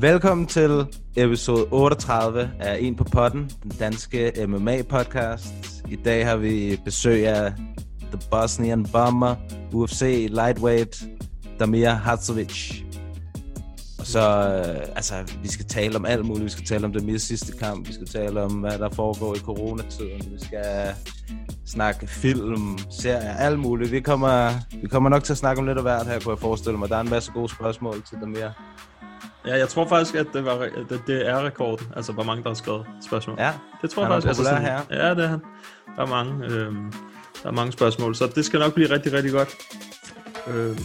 Velkommen til episode 38 af En på potten, den danske MMA-podcast. I dag har vi besøg af The Bosnian Bomber, UFC Lightweight, Damir Hadzovic. Så, øh, altså, vi skal tale om alt muligt. Vi skal tale om Damirs sidste kamp. Vi skal tale om, hvad der foregår i coronatiden. Vi skal snakke film, serier, alt muligt. Vi kommer, vi kommer nok til at snakke om lidt af hvert her, kunne jeg forestille mig. Der er en masse gode spørgsmål til Damir. Ja, jeg tror faktisk, at det, var, at det, det er rekorden. Altså, hvor mange, der har skrevet spørgsmål. Ja, det tror jeg faktisk. populær sådan, Ja, det er han. Der er mange, øhm, der er mange spørgsmål, så det skal nok blive rigtig, rigtig godt. Øhm,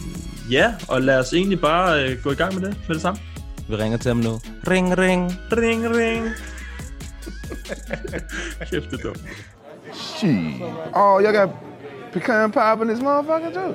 ja, og lad os egentlig bare øh, gå i gang med det, med det samme. Vi ringer til ham nu. Ring, ring. Ring, ring. Kæft, det er dumt. Shit. Oh, y'all got pecan pie in this motherfucker too.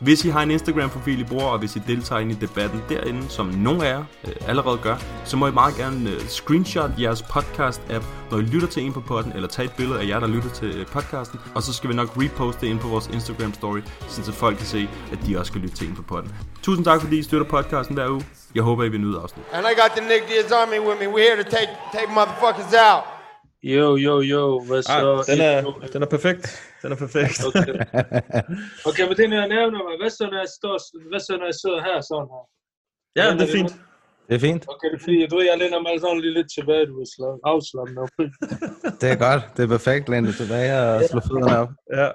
Hvis I har en Instagram-profil, I bruger, og hvis I deltager ind i debatten derinde, som nogle af jer øh, allerede gør, så må I meget gerne øh, screenshot jeres podcast-app, når I lytter til en på podden, eller tage et billede af jer, der lytter til øh, podcasten, og så skal vi nok reposte det ind på vores Instagram-story, så folk kan se, at de også skal lytte til en på podden. Tusind tak, fordi I støtter podcasten hver uge. Jeg håber, I vil nyde afsnit. And I got the Nick Diaz Army with me. We're here to take take motherfuckers out. Jo, jo, jo, hvad så? Ah, den, er, den er perfekt. Den er perfekt. Okay. okay, men det når jeg nævner mig, hvad så når jeg, står, hvad så når jeg sidder her sådan her? ja, det er fint. Det er fint. Okay, det er fordi, du ved, jeg læner mig sådan lige lidt tilbage, du er fri. Det er godt. Det er perfekt. Læn dig tilbage og slå fødderne op. Ja.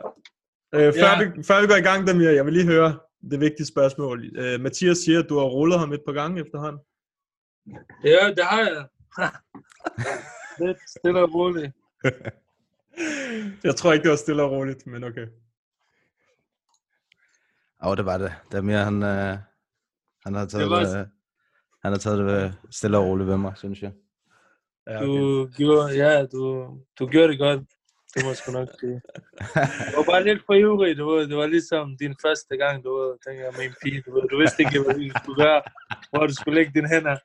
Øh, før, Ja. vi, før vi går i gang, Damir, jeg vil lige høre det vigtige spørgsmål. Øh, Mathias siger, at du har rullet ham et par gange efterhånden. Ja, det har jeg. Lidt stille og roligt. Jeg tror ikke, det var stille og roligt, men okay. Åh, det var det. Damir, han, øh, han har taget Det var- det, han har taget det øh, stille og roligt ved mig, synes jeg. Ja, okay. Du gjorde, ja, du, du gjorde det godt. Det må jeg sgu nok sige. Du var bare lidt for ivrig, du ved. Det var ligesom din første gang, du ved, tænker jeg med en pige, du ved. Du vidste ikke, hvad du skulle gøre, hvor du skulle lægge dine hænder.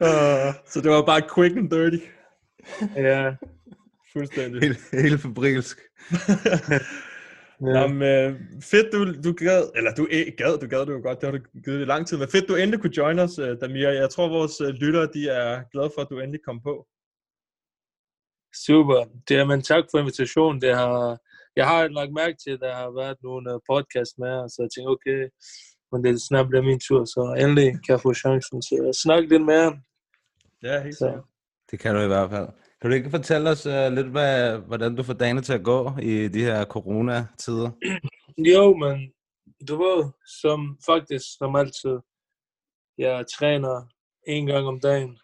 Uh, så det var bare quick and dirty. Ja, Fuldstændig. Helt, helt febrilsk. Ja. Jamen, øh, fedt, du, du gad, eller du eh, gad, du gad det jo godt, det har du givet det lang tid, men fedt, du endelig kunne join os, øh, Damir. Jeg tror, vores øh, lyttere, de er glade for, at du endelig kom på. super. Det er, men tak for invitationen. Det har, jeg har lagt mærke til, at der har været nogle uh, podcast med så jeg tænkte, okay, men det er snart bliver min tur, så endelig kan jeg få chancen til at snakke lidt med jer. Ja, helt Så. Det kan du i hvert fald. Kan du ikke fortælle os uh, lidt, hvad, hvordan du får dagene til at gå i de her coronatider? Jo, men du ved, som faktisk som altid, jeg træner en gang om dagen.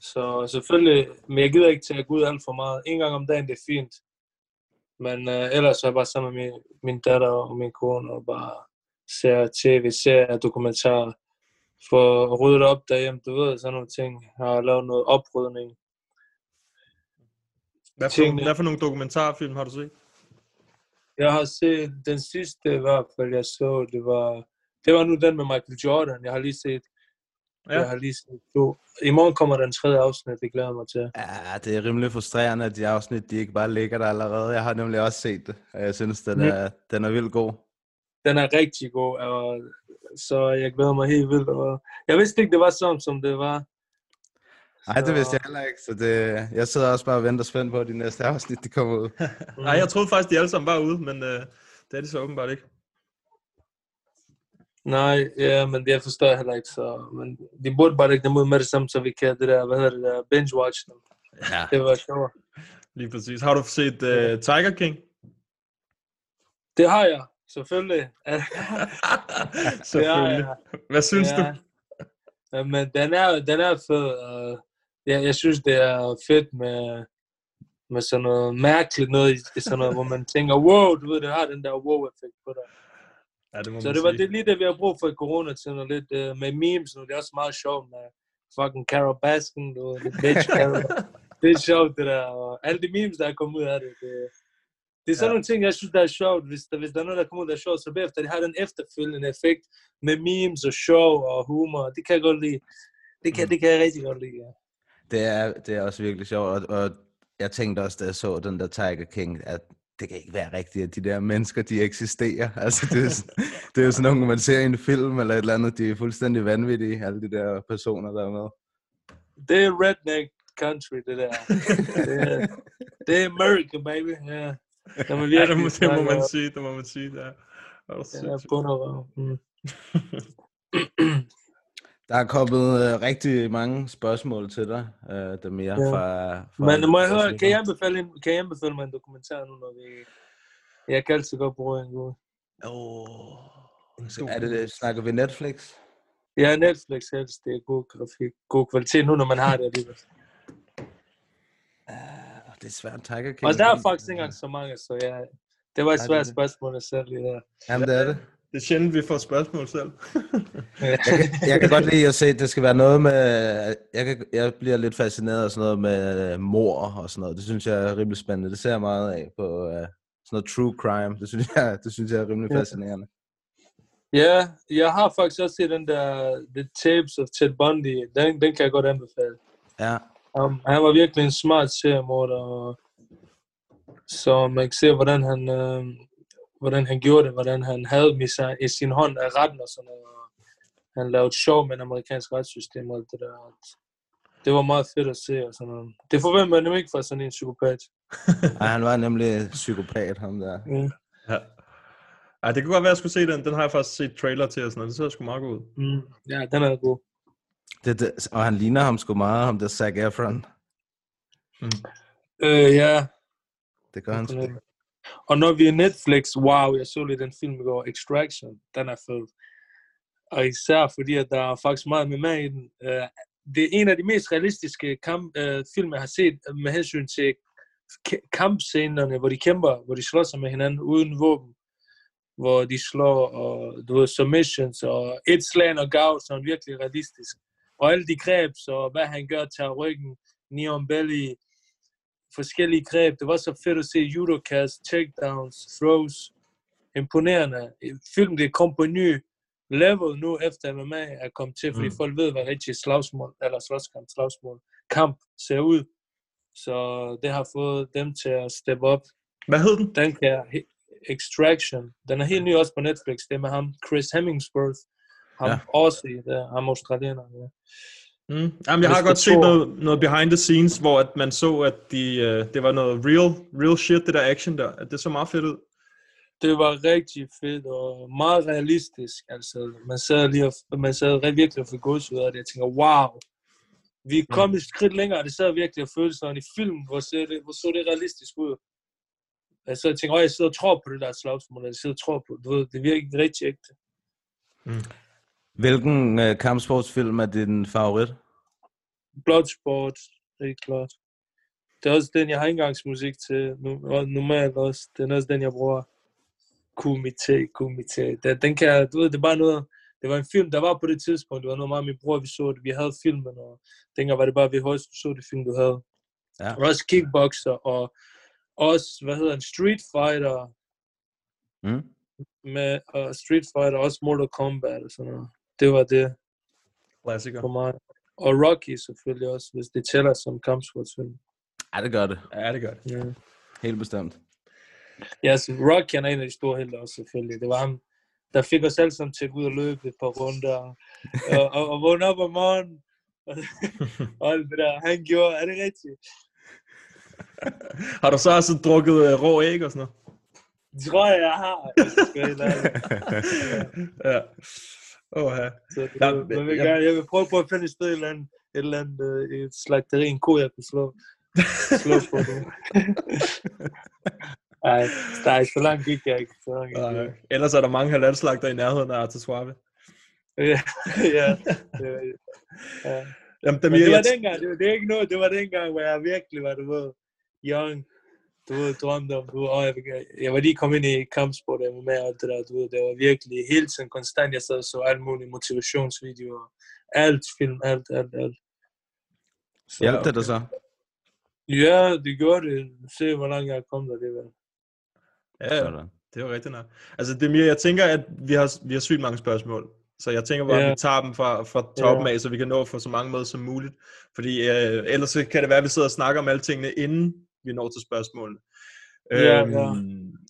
Så selvfølgelig, men jeg gider ikke til at gå ud alt for meget. En gang om dagen, det er fint. Men uh, ellers er jeg bare sammen med min, min datter og min kone og bare ser tv, ser dokumentarer for at rydde det op derhjemme, du ved, sådan nogle ting. Jeg har lavet noget oprydning. Hvad for, Tingene. hvad for nogle dokumentarfilm har du set? Jeg har set den sidste i hvert fald, jeg så, det var, det var nu den med Michael Jordan. Jeg har lige set, Ja. jeg har lige set to. I morgen kommer den tredje afsnit, det glæder jeg mig til. Ja, det er rimelig frustrerende, at de afsnit, de ikke bare ligger der allerede. Jeg har nemlig også set det, og jeg synes, den er, den er vildt god. Den er rigtig god, og så jeg glæder mig helt vildt. Og jeg vidste ikke, det var sådan, som det var. Nej, det vidste jeg heller ikke, så det, jeg sidder også bare og venter spændt på, at de næste afsnit, de kommer ud. Nej, jeg troede faktisk, de alle sammen var ude, men øh, det er de så åbenbart ikke. Nej, ja, men det forstår jeg heller ikke. Så, men de burde bare lægge dem ud med det samme, så vi kan det der, hvad hedder det der, binge-watch dem. Ja. Det var sjovt. Lige præcis. Har du set uh, Tiger King? Det har jeg, selvfølgelig. Selvfølgelig. Hvad synes ja. du? Ja, men den er, den er fed. og jeg, jeg synes, det er fedt med, med sådan noget mærkeligt noget, i- sådan noget, hvor man tænker, wow, du ved, det har den der wow-effekt på dig. Ja, det må Så det var sige. det, lige det, vi har brug for i coronatiden, og lidt uh, med memes nu. Det er også meget sjovt med fucking Carol Baskin, du lidt bitch Carol. det er sjovt, det der. Og alle de memes, der er kommet ud af det. Det, det er sådan Ja. nogle ting, jeg synes, der er sjovt. Hvis der, hvis der er noget, der kommer ud, der er sjovt, så bagefter, det har den efterfølgende effekt med memes og show og humor. Det kan jeg godt lide. Det kan, det kan jeg rigtig godt lide, ja. Det er, det er også virkelig sjovt, og, og jeg tænkte også, da jeg så den der Tiger King, at det kan ikke være rigtigt, at de der mennesker, de eksisterer. Altså, det er, det er jo sådan nogle, man ser i en film eller et eller andet, de er fuldstændig vanvittige, alle de der personer, der er med. Det er redneck country, det der. det, er, det er America, baby. Ja. Der må Ja, virkelig det må, det må man sige, det må man sige. Er du Ja, sindssyg? bunderøv. Mm. Der er kommet øh, rigtig mange spørgsmål til dig, øh, der mere Ja. fra, fra... Men må jeg høre, kan jeg anbefale, en, kan jeg anbefale mig en dokumentar nu, når vi... Jeg kan altid godt bruge en god. Er det, det, snakker vi Netflix? Ja, Netflix helst, det er god grafik, god kvalitet nu, når man har det alligevel. Det er svært, Tiger King. Og der er faktisk ikke engang så mange, så ja, det var et svært det. spørgsmål at selv lige der. Jamen, det er det. Det er sjældent, vi får spørgsmål selv. Jeg kan godt lide at se, at det skal være noget med... Jeg, kan, jeg bliver lidt fascineret af sådan noget med øh, mor og sådan noget. Det synes jeg er rimelig spændende. Det ser jeg meget af på uh, sådan noget true crime. Det synes jeg, det synes jeg er rimelig fascinerende. Ja, jeg har faktisk også set den der The Tapes of Ted Bundy. Den, den kan jeg godt anbefale. Ja. Um, han var virkelig en smart seriemorder, og så man kan se, hvordan han, øh, hvordan han gjorde det, hvordan han havde dem i, sig, i sin hånd af retten og sådan noget. Og han lavede sjov med det amerikanske retssystem og alt det der. Det var meget fedt at se og sådan noget. Det forventer man nemlig ikke fra sådan en psykopat. Ej, han var nemlig psykopat, ham der. Mm. Ja. Ej, det kunne godt være, at jeg skulle se den. Den har jeg faktisk set trailer til og sådan noget. Det ser sgu meget godt ud. Mm. Ja, den er god. Det, det, og han ligner ham sgu meget, ham der Zac Efron. Øh, ja. Det gør han sgu. Og når vi er Netflix, wow, jeg så lige den film i går, Extraction, den er fed. Og især fordi, at der er faktisk meget med mig i den. Øh, det er en af de mest realistiske kamp, øh, film, jeg har set øh, med hensyn til kampscenerne, hvor de kæmper, hvor de slår sig med hinanden uden våben. Hvor de slår, og du ved, submissions, og et slag og gav, er virkelig realistisk. Og alle de greb, så hvad han gør, tager ryggen, neon belly, forskellige greb. Det var så fedt at se judokast, takedowns, throws. Imponerende. Film, det kom på en ny level nu, efter MMA er kommet til, fordi Mm. folk ved, hvad rigtig slagsmål, eller slåskamp, slagsmål, kamp ser ud. Så det har fået dem til at steppe op. Hvad hed den? Den kan Extraction. Den er helt ny også på Netflix. Det er med ham, Chris Hemmingsworth. Ham Ja. ja. Aussie, der, ham australiener. Ja. Mm. Jamen, jeg har godt set noget, noget behind the scenes, hvor at man så, at de, uh, det var noget real, real shit, det der action der. At det så meget fedt ud. det var rigtig fedt og meget realistisk. Altså, man sad lige og, man sad virkelig og fik gods ud af det. Jeg tænker, wow, vi er kommet et skridt længere, og det sad virkelig og følte sådan i film, hvor så det, hvor så det realistisk ud. Altså, jeg tænker, jeg sidder og tror på det der slagsmål, jeg sidder og tror på, du ved, det virker rigtig ægte. Hvilken øh, kampsportsfilm er din favorit? Bloodsport, helt klart. Det er også den, jeg har indgangsmusik til, normalt også. Den er også den, jeg bruger. Kumite, kumite. Den, den kan du ved, det er bare noget, det var en film, der var på det tidspunkt, det var noget meget, min bror, vi så det, vi havde filmen, og dengang var det bare VHS, du så det film, du havde. Ja. Og også Kickboxer, og også, hvad hedder en Street Fighter, Mm? med uh, Street Fighter, også Mortal Kombat og sådan noget. Det var det Klassiker. for mig. Og Rocky selvfølgelig også, hvis det tæller som kampsportsfilm. Ja, det gør det. Ja, det gør det. Ja. Helt bestemt. Ja, så Rocky han er en af de store helte også selvfølgelig. Det var ham, der fik os alle sammen til at gå ud og løbe et par runder. og, og, og vågne op om morgenen. og alt det der, han gjorde. Er det rigtigt? Har du så også drukket uh, rå æg og sådan noget? Det tror jeg, jeg har. jeg ærlig. ja. Åh, ja. Så Ja, jeg, vil jeg- jeg vil prøve på at finde et sted, et eller andet, et eller andet øh, et slagteri, en ko, jeg kan slå. slå på det. Ej, nej, så langt gik jeg ikke. Så langt gik jeg ikke. Ellers er der mange halalslagter i nærheden af Arta Suave. Ja, ja, var, ja. Jamen, Men det var jeg, dengang, det var, det er ikke noget, det var dengang, hvor jeg virkelig var, du ved, young, du ved, drømte om, du åh, jeg, jeg var lige kommet ind i kampsport, jeg var med og alt det der, du ved, det var virkelig hele tiden konstant, jeg sad og så alle mulige motivationsvideoer, alt film, alt, alt, alt. Så, Hjalp det dig så? Ja, det gjorde det. Se, hvor langt jeg er kommet alligevel. ja, ja, Sådan. det er jo rigtigt nok. Altså, Damir, jeg tænker, at vi har, vi har sygt mange spørgsmål. Så jeg tænker bare, at Ja. vi tager dem fra, fra toppen af, så vi kan nå at få så mange med som muligt. Fordi øh, ellers så kan det være, at vi sidder og snakker om alle tingene, inden vi når til spørgsmålene. Ja, Øhm, ja.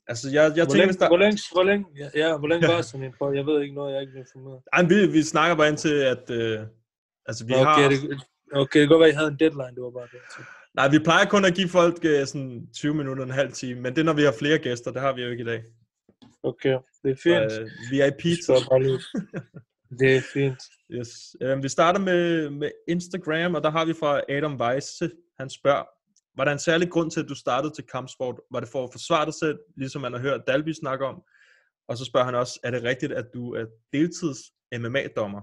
Altså, jeg, jeg Hvor tænker, længe, der... hvor længe, hvor længe, ja, ja, hvor længe var sådan en for? Jeg ved ikke noget, jeg er ikke informeret. Ej, vi, vi snakker bare ind til, at... Øh, altså, vi okay, har... det, okay, det kan godt være, I havde en deadline, det var bare det. Så. Nej, vi plejer kun at give folk øh, sådan 20 minutter, en halv time, men det er, når vi har flere gæster. Det har vi jo ikke i dag. Okay, det er fint. Så, øh, VIP. Det er fint. Yes. Øh, vi starter med, med Instagram, og der har vi fra Adam Weisse. Han spørger, var der en særlig grund til, at du startede til kampsport? Var det for at forsvare dig selv, ligesom man har hørt Dalby snakke om? Og så spørger han også, er det rigtigt, at du er deltids MMA-dommer?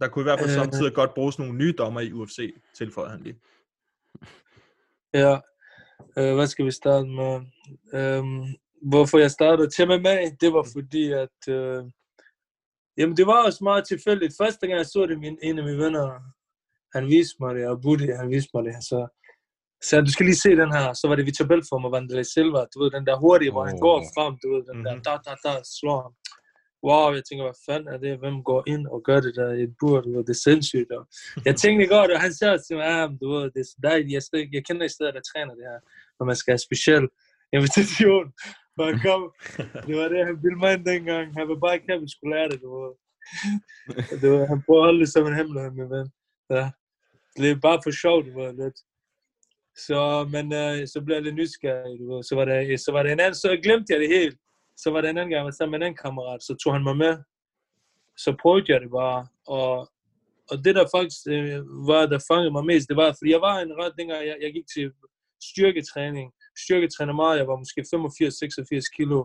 Der kunne i hvert fald Øh. samtidig godt bruges nogle nye dommer i UFC, tilføjede han lige. Ja, øh, hvad skal vi starte med? Øhm, hvorfor jeg startede til MMA, det var fordi, at... Øh, jamen, det var også meget tilfældigt. Første gang jeg så det, min, en af mine venner, han viste mig det, og Buddy, han viste mig det. Så så du skal lige se den her. Så var det Vitor Belfort og Vanderlei Silva. Du ved, den der hurtige, hvor han går frem. Du ved, den der, Mhm. da, da, da, slår ham. Wow, jeg tænker, hvad fanden er det? Hvem går ind og gør det der i et bur? Du ved, det er sindssygt. Og jeg tænkte godt, og han sagde til mig, men du ved, det er så dejligt. Jeg, ikke- jeg kender i stedet, der træner det her, når man skal have speciel invitation. Han kom, det var det, han ville mig dengang. Han var bare ikke have, at vi skulle lære det, du ved. Det var, han prøvede at holde det som en hemmelighed, min ven. Ja. Det er bare for sjovt, det var lidt. Så, men øh, så blev jeg lidt nysgerrig, du ved. Så var, der, så var der en anden, så glemte jeg det helt. Så var der en anden gang, jeg var sammen med en anden kammerat, så tog han mig med. Så prøvede jeg det bare, og, og det der faktisk øh, var, der fangede mig mest, det var, fordi jeg var en ret, dengang jeg, jeg gik til styrketræning, styrketræner meget, jeg var måske 85-86 kilo,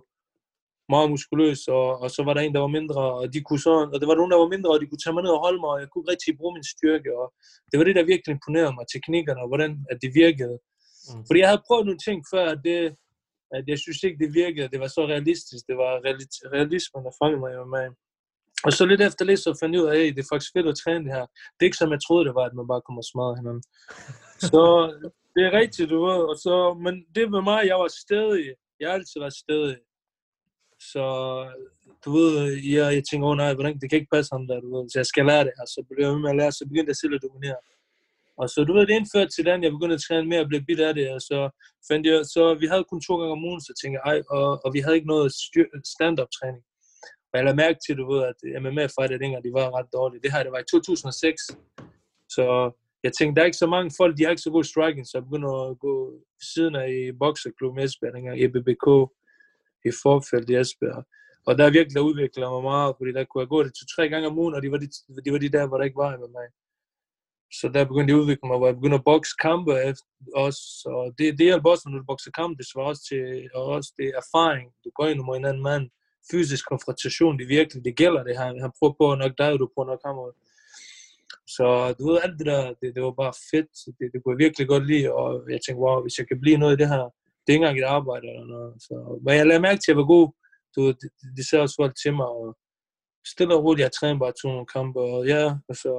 meget muskuløs, og, og så var der en, der var mindre, og de kunne sådan, og det var nogen, der var mindre, og de kunne tage mig ned og holde mig, og jeg kunne rigtig bruge min styrke, og det var det, der virkelig imponerede mig, teknikkerne, og hvordan at det virkede. Mm. Fordi jeg havde prøvet nogle ting før, at, det, at jeg synes ikke, det virkede, det var så realistisk, det var realismen, der fangede mig med mig. Og så lidt efter lidt, så fandt jeg ud af, at det er faktisk fedt at træne det her. Det er ikke som jeg troede, det var, at man bare kommer og smadrer hinanden. Så det er rigtigt, du ved. Og så, men det med mig, jeg var stedig. Jeg har altid været stedig. Så du ved, jeg, jeg tænker, åh oh, nej, hvordan, det kan ikke passe ham der, du ved. Så jeg skal lære det altså, her. Så blev jeg ved med at lære, så begyndte jeg selv at dominere. Og så du ved, det indførte til den, jeg begyndte at træne mere og blev bidt af det. Og så fandt jeg, så vi havde kun to gange om ugen, så tænkte jeg, ej, og, og vi havde ikke noget stand-up træning. Og jeg lagde mærke til, du ved, at MMA-fighter dengang, de var ret dårlige. Det her, det var i 2006. Så jeg tænkte, der er ikke så mange folk, de har ikke så god striking, så jeg begyndte at gå siden af i bokserklubben Esbjerg, dengang EBBK i forfelt i Esbjerg. Og der virkelig der udviklede mig meget, fordi der kunne jeg gå det til tre gange om ugen, og de var de, de, var de der, hvor der ikke var med mig. Så der begyndte jeg at udvikle mig, hvor jeg begyndte at bokse kampe efter også. Og det, det hjælper også, når du bokser kampe, det svarer også til og også det erfaring. Du går ind mod en anden mand. Fysisk konfrontation, det virkelig, det gælder det her. Han prøver på at nok dig, du prøver nok ham. Så du ved, alt det der, det, det var bare fedt. Det, det kunne jeg virkelig godt lide, og jeg tænkte, wow, hvis jeg kan blive noget i det her, er ikke engang et arbejde eller noget. Så, men jeg lagde mærke til, at jeg var god. Du, de, de sagde også folk til mig, og stille og roligt, jeg trænede bare to nogle kampe, og ja, altså,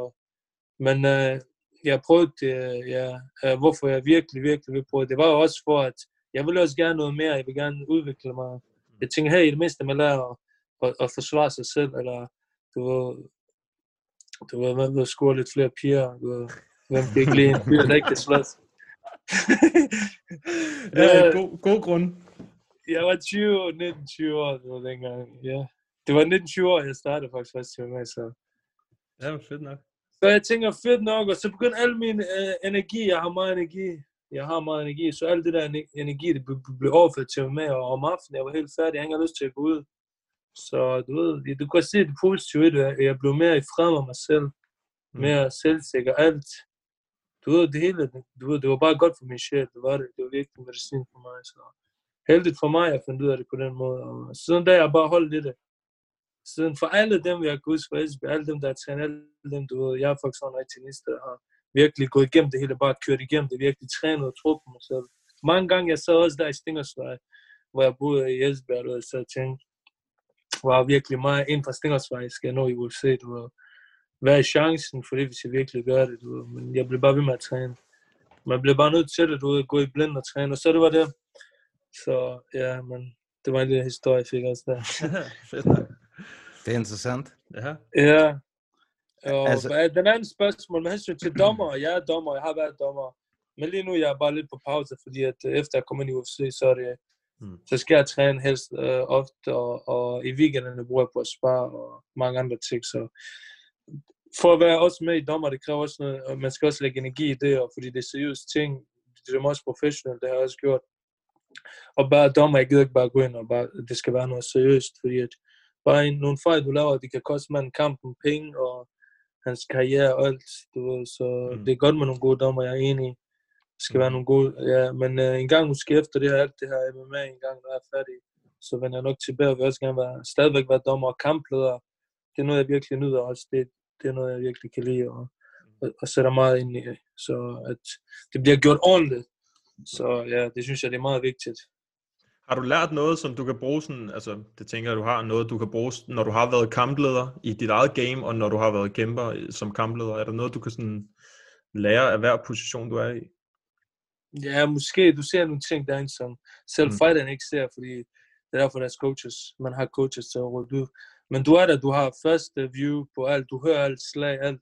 men øh, jeg prøvede det, øh, ja, øh, hvorfor jeg virkelig, virkelig vil prøve det, var jo også for, at jeg ville også gerne noget mere, jeg vil gerne udvikle mig. Jeg tænker, hey, i det mindste, man lærer at, at, at forsvare sig selv, eller du ved, du ved, man vil score lidt flere piger, du ved, hvem kan ikke lide en fyr, der ikke kan slås. Ja, god, god grund. Jeg var 20, 19-20 år, det var dengang, ja. Det var 19-20 år, jeg startede faktisk først til mig, så. Ja, fedt nok. Så jeg tænker, fedt nok, og så begyndte al min øh, energi, jeg har meget energi, jeg har meget energi, så alt det der ener- energi, det blev- overført til mig, og om aftenen, jeg var helt færdig, jeg havde ikke lyst til at gå ud. Så du ved, du kan se det positive i det, jeg blev mere i fred med mig selv, mere selvsikker, alt du ved, det hele, du ved, det var bare godt for min sjæl, det var det, det var virkelig medicin for mig, så heldigt for mig, at jeg fandt ud af det på den måde, og siden da, jeg bare holdt i det, siden for alle dem, jeg har gået for Esbjerg, alle dem, der er trænet, alle dem, du ved, jeg er faktisk sådan en tennis, der har virkelig gået igennem det hele, bare kørt igennem det, virkelig trænet og tro på mig selv. Mange gange, jeg sad også der i Stingersvej, hvor jeg boede i Esbjerg, og så tænkte, var virkelig meget ind fra Stingersvej, skal jeg nå i UFC, du ved. Hvad er chancen for det, hvis jeg virkelig gør det, du ved. Men jeg blev bare ved med at træne. Man blev bare nødt til det, du ved, gå i blind og træne, og så det var det. Så ja, men det var en lille historie, jeg fik også der. Fedt nok. Det er interessant. Ja. Ja. Og Altså- altså, den anden spørgsmål med hensyn til dommer, jeg er dommer, jeg har været dommer. Men lige nu jeg er bare lidt på pause, fordi at øh, efter jeg kommer ind i UFC, så er det, Mm. så skal jeg træne helst øh, ofte, og, og i weekenderne bruger jeg på at spare og mange andre ting. Så for at være også med i dommer, det kræver også noget, og man skal også lægge energi i det, og fordi det er seriøse ting, det er også professionelt, det har jeg også gjort. Og bare dommer, jeg gider ikke bare gå ind, og bare, det skal være noget seriøst, fordi at bare en, nogle fejl, du laver, det kan koste manden kampen penge, og hans karriere og alt, du ved, så Mm. mm. det er godt med nogle gode dommer, jeg er enig i. Det skal være nogle gode, ja, men uh, en gang måske efter det her, alt det her MMA, en gang, når jeg er færdig, så vender jeg nok tilbage, og vil også gerne være, stadigvæk være dommer og kampleder. Det er noget, jeg virkelig nyder også. Det, det er noget, jeg virkelig kan lide, og, og, og sætter meget ind i. Så at det bliver gjort ordentligt. Så ja, det synes jeg, det er meget vigtigt. Har du lært noget, som du kan bruge sådan, altså det tænker jeg, du har noget, du kan bruge, når du har været kampleder i dit eget game, og når du har været kæmper som kampleder? Er der noget, du kan sådan lære af hver position, du er i? Ja, måske du ser nogle ting derinde, som selv Mm. mm. fighteren ikke ser, fordi det er derfor, der er coaches. Man har coaches til at rulle ud. Men du er der, du har første view på alt, du hører alt slag, alt.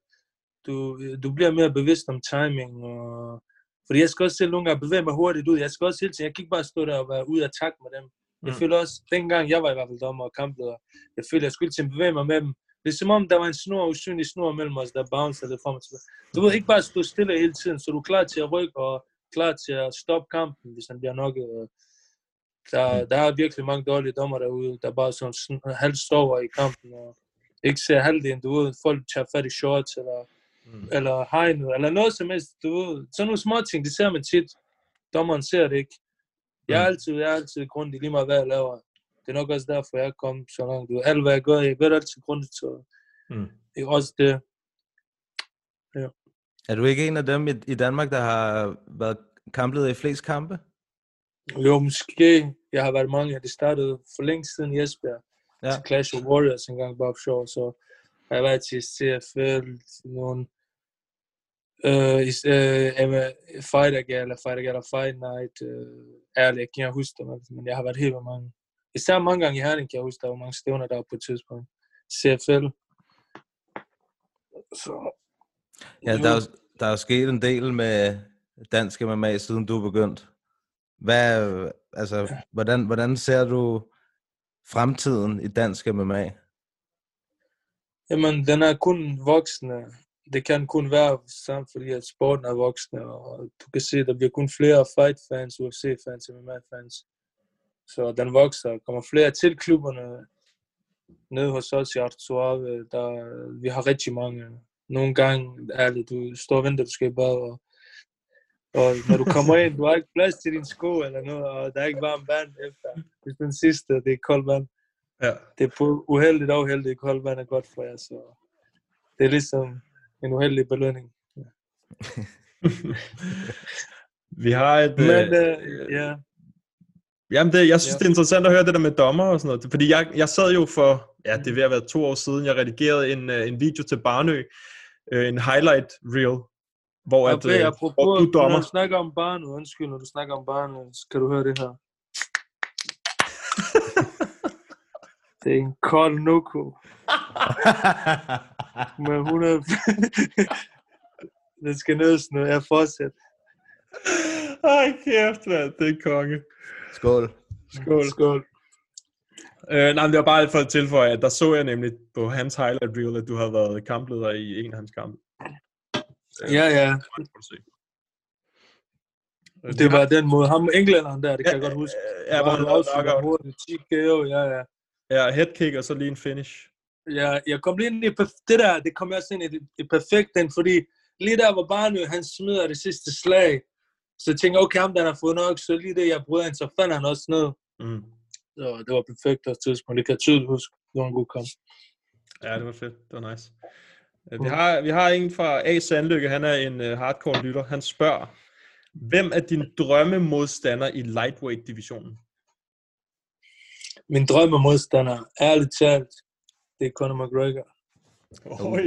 Du, du bliver mere bevidst om timing, og fordi jeg skal også selv nogle gange bevæge mig hurtigt ud. Jeg skal også hele tiden, jeg kan ikke bare stå der og være ude af takt med dem. Jeg Mm. føler også, dengang jeg var i hvert fald dommer og kampleder, jeg følte, jeg skulle hele tiden bevæge mig med dem. Det er som om, der var en snor, usynlig snor mellem os, der bouncer lidt frem og tilbage. Du ved ikke bare stå stille hele tiden, så du er klar til at rykke og klar til at stoppe kampen, hvis han bliver nok. Der, der er virkelig mange dårlige dommer derude, der bare sådan sn- halvt sover i kampen og ikke ser halvdelen, du ved, folk tager fat i shorts eller, Mm. eller hegnet, eller noget som helst, du ved. Sådan nogle små ting, det ser man tit. Dommeren ser det ikke. Jeg er Mm. altid, jeg er altid grundig, lige meget hvad jeg laver. Det er nok også derfor, jeg kommet så langt. Du alt hvad jeg gør, jeg gør det altid grundigt, så Mm. det er også det. Er du ikke en af dem i, i Danmark, der har været kampleder i flest kampe? Jo, måske. Jeg har været mange. Det startede for længe siden i Esbjerg. Ja. Til Clash of Warriors engang bare for sjov. Så har jeg været til CFL, nogle øh, øh, Fighter Gala, Fighter Gala Fight Night. Øh, ærligt, jeg kan ikke huske dem, men jeg har været helt vildt mange. Især mange gange i Herning kan jeg huske, der var mange stævner der på et tidspunkt. CFL. Så, Ja, der er, der er sket en del med dansk MMA, siden du er begyndt. Hvad, altså, hvordan, hvordan ser du fremtiden i dansk MMA? Jamen, den er kun voksende. Det kan kun være samt, fordi at sporten er voksende, og du kan se, at der bliver kun flere fight-fans, UFC-fans, MMA-fans. Så den vokser. Der kommer flere til klubberne. Nede hos os i Artois, der vi har rigtig mange. Nogle gange, ærligt, du står og venter, du skal i bad, og, og når du kommer ind, du har ikke plads til din sko eller noget, og der er ikke varmt vand efter. Hvis den sidste, det er koldt vand Ja. det er på uheldigt og uheldigt. Koldt vand er godt for jer, så det er ligesom en uheldig belønning. Vi har et... Men øh, øh, ja, Jamen, det, jeg synes, Ja. det er interessant at høre det der med dommer og sådan noget. Fordi jeg, jeg sad jo for, ja, det er ved at være to år siden, jeg redigerede en, øh, en video til Barnø, øh, en highlight reel, hvor, at, okay, øh, apropos, hvor du er når dommer. du snakker om barnet, undskyld, når du snakker om barnet, så kan du høre det her. det er en kold noko. med 100... det skal nødes nu, jeg fortsætter. Ej, kæft, mand, det er konge. Skål. Skål. Skål. Øh, nej, men det var bare for at tilføje, at der så jeg nemlig på hans highlight reel, at du havde været kampleder i en af hans kampe. Ja, ja. Det. Øh, Det var den måde. Ham englænderen der, det kan Ja, jeg godt huske. Ja, hvor han knockout. hurtigt. 10 KO, ja, ja. Ja, headkick og så lige en finish. Ja, jeg kom lige ind i det der, det kom jeg også ind i det, det perfekt den, fordi lige der var Barnø, han smider det sidste slag. Så jeg tænkte, okay, ham der har fået nok, så lige det, jeg bryder han, så fandt han også ned. Mm. Så det var perfekt et tidspunkt. Det kan jeg tydeligt huske. Det var en god kamp. Ja, det var fedt. Det var nice. Øh, Vi har, vi har en fra A. Sandlykke, han er en uh, hardcore lytter. Han spørger, hvem er din drømmemodstander i lightweight-divisionen? Min drømme modstander, ærligt talt, det er Conor McGregor. Oj.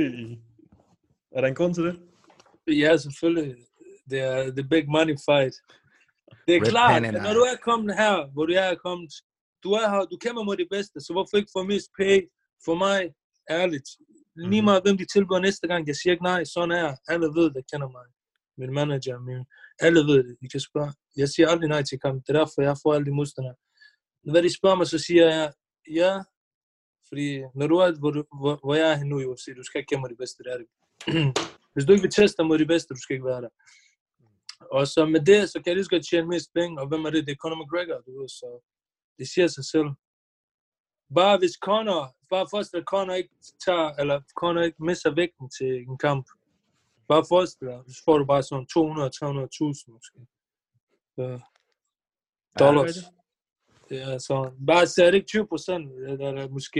Er der en grund til det? Ja, selvfølgelig. Det er the big money fight. Det er Red klart, at når du er kommet her, hvor du er kommet, du er her, du kæmper mod de bedste, så hvorfor ikke få mest pay for mig, ærligt. Lige meget hvem de tilbyder næste gang, jeg siger ikke nej, sådan er jeg. Alle ved, der kender mig. Min manager, min, alle ved det, de kan spørge. Jeg siger aldrig nej til kamp, det er derfor, jeg får alle de modstandere. Hvad de spørger mig, så siger jeg, ja, fordi når du er, hvor, du, hvor, hvor jeg er henne nu i UFC, du skal ikke kæmpe de bedste, det er det. Hvis du ikke vil teste mod de bedste, du skal ikke være der. Og så med det, så kan jeg lige så godt tjene mest penge, og hvem er det? Det er Conor McGregor, du ved, så det siger sig selv. Bare hvis Conor, bare forestil dig, at Conor ikke tager, eller Conor ikke misser vægten til en kamp. Bare forestil dig, så får du bare sådan 200-300.000 måske. Så, dollars. Ja, så bare så er det ikke 20 procent, eller måske,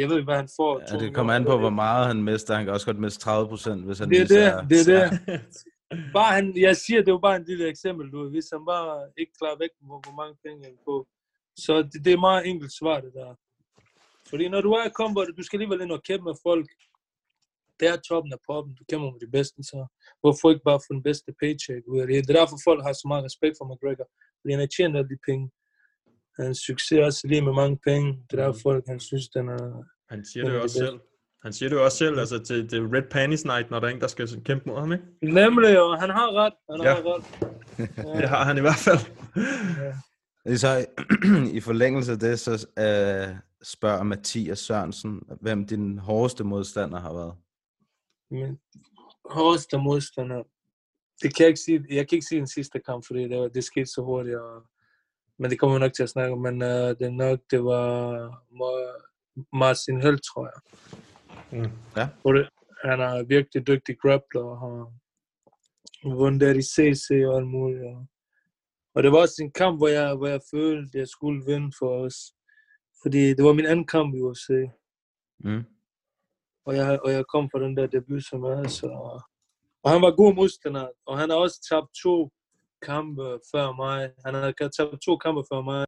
jeg ved ikke, hvad han får. Ja, det kommer an på, hvor meget han mister. Han kan også godt miste 30 procent, hvis han Det er misser- det, det er det. Bare han, jeg siger, det var bare en lille eksempel, du. Hvis han bare ikke klarer væk, hvor, hvor mange penge han får. Så det, det er meget enkelt svar, det der. Fordi når du er kommet, du skal alligevel ind og kæmpe med folk. Det er toppen af poppen. Du kæmper med de bedste, så hvorfor ikke bare få den bedste paycheck ud af det? Det er derfor, folk har så meget respekt for McGregor. Fordi han har tjent alle de penge. Hans succes er også lige med mange penge. Det er derfor, folk han synes, den er... Han siger det jo også selv. Han siger det jo også selv, altså til, til Red Panties Night, når der er en, der skal kæmpe mod ham, ikke? Nemlig, og han har ret. Han Ja. har ret. Det har han i hvert fald. Det er Så i forlængelse af det, så øh, spørger Mathias Sørensen, hvem din hårdeste modstander har været. Min hårdeste modstander. Det kan jeg ikke sige. Jeg kan ikke sige den sidste kamp, fordi det, var- det skete så hurtigt. Og, men det kommer vi nok til at snakke om. Men uh, det nok, det var Ma- Martin Hølt, tror jeg. Mm. Ja. Det, han er virkelig dygtig grappler og har vundet der i CC og alt muligt. Og, og det var også en kamp, hvor jeg, hvor jeg følte, at jeg skulle vinde for os. Fordi det var min anden kamp i UFC. Mm. og jeg, og jeg kom fra den der debut som er, så... Og han var god modstander, og han har også tabt to kampe før mig. Han har tabt to kampe før mig,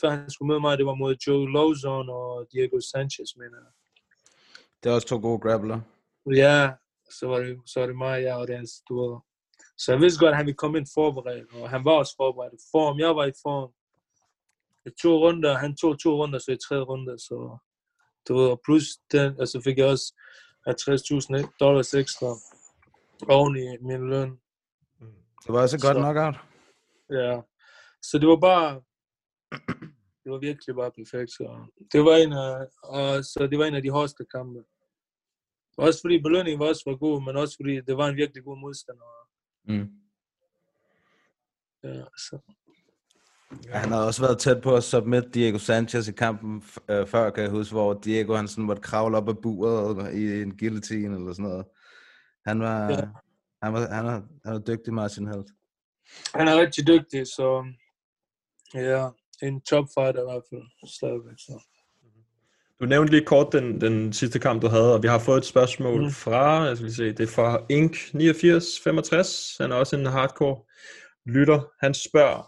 før han skulle møde mig. Det var mod Joe Lozon og Diego Sanchez, mener jeg. Det er også to gode grappler. Ja, så var det, så var det mig, jeg og den store. Så jeg vidste godt, at han ville komme ind forberedt, og han var også forberedt form. Jeg var i form. I to runder, han tog to runder, så i tre runder, så du ved, og plus den, altså fik jeg også 50.000 dollars ekstra oven i min løn. Det var også et godt Så- knockout. Ja, så det var bare, det var virkelig bare perfekt. Så det var en af, og, så det var en af de hårdeste kampe. Også fordi belønningen var også var god, men også fordi det var en virkelig god modstander. Mm. Ja, så. Ja, han har også været tæt på at submit Diego Sanchez i kampen øh, før, kan jeg huske, hvor Diego han sådan måtte kravle op af buret i en guillotine eller sådan noget. Han var, Ja. ja. han var, han var, han var dygtig, Martin Helt. Han er rigtig dygtig, så ja, en topfighter i hvert fald stadigvæk. Så. Du nævnte lige kort den, den sidste kamp, du havde, og vi har fået et spørgsmål Mm. fra, jeg skal se, det er fra Ink8965, han er også en hardcore lytter. Han spørger,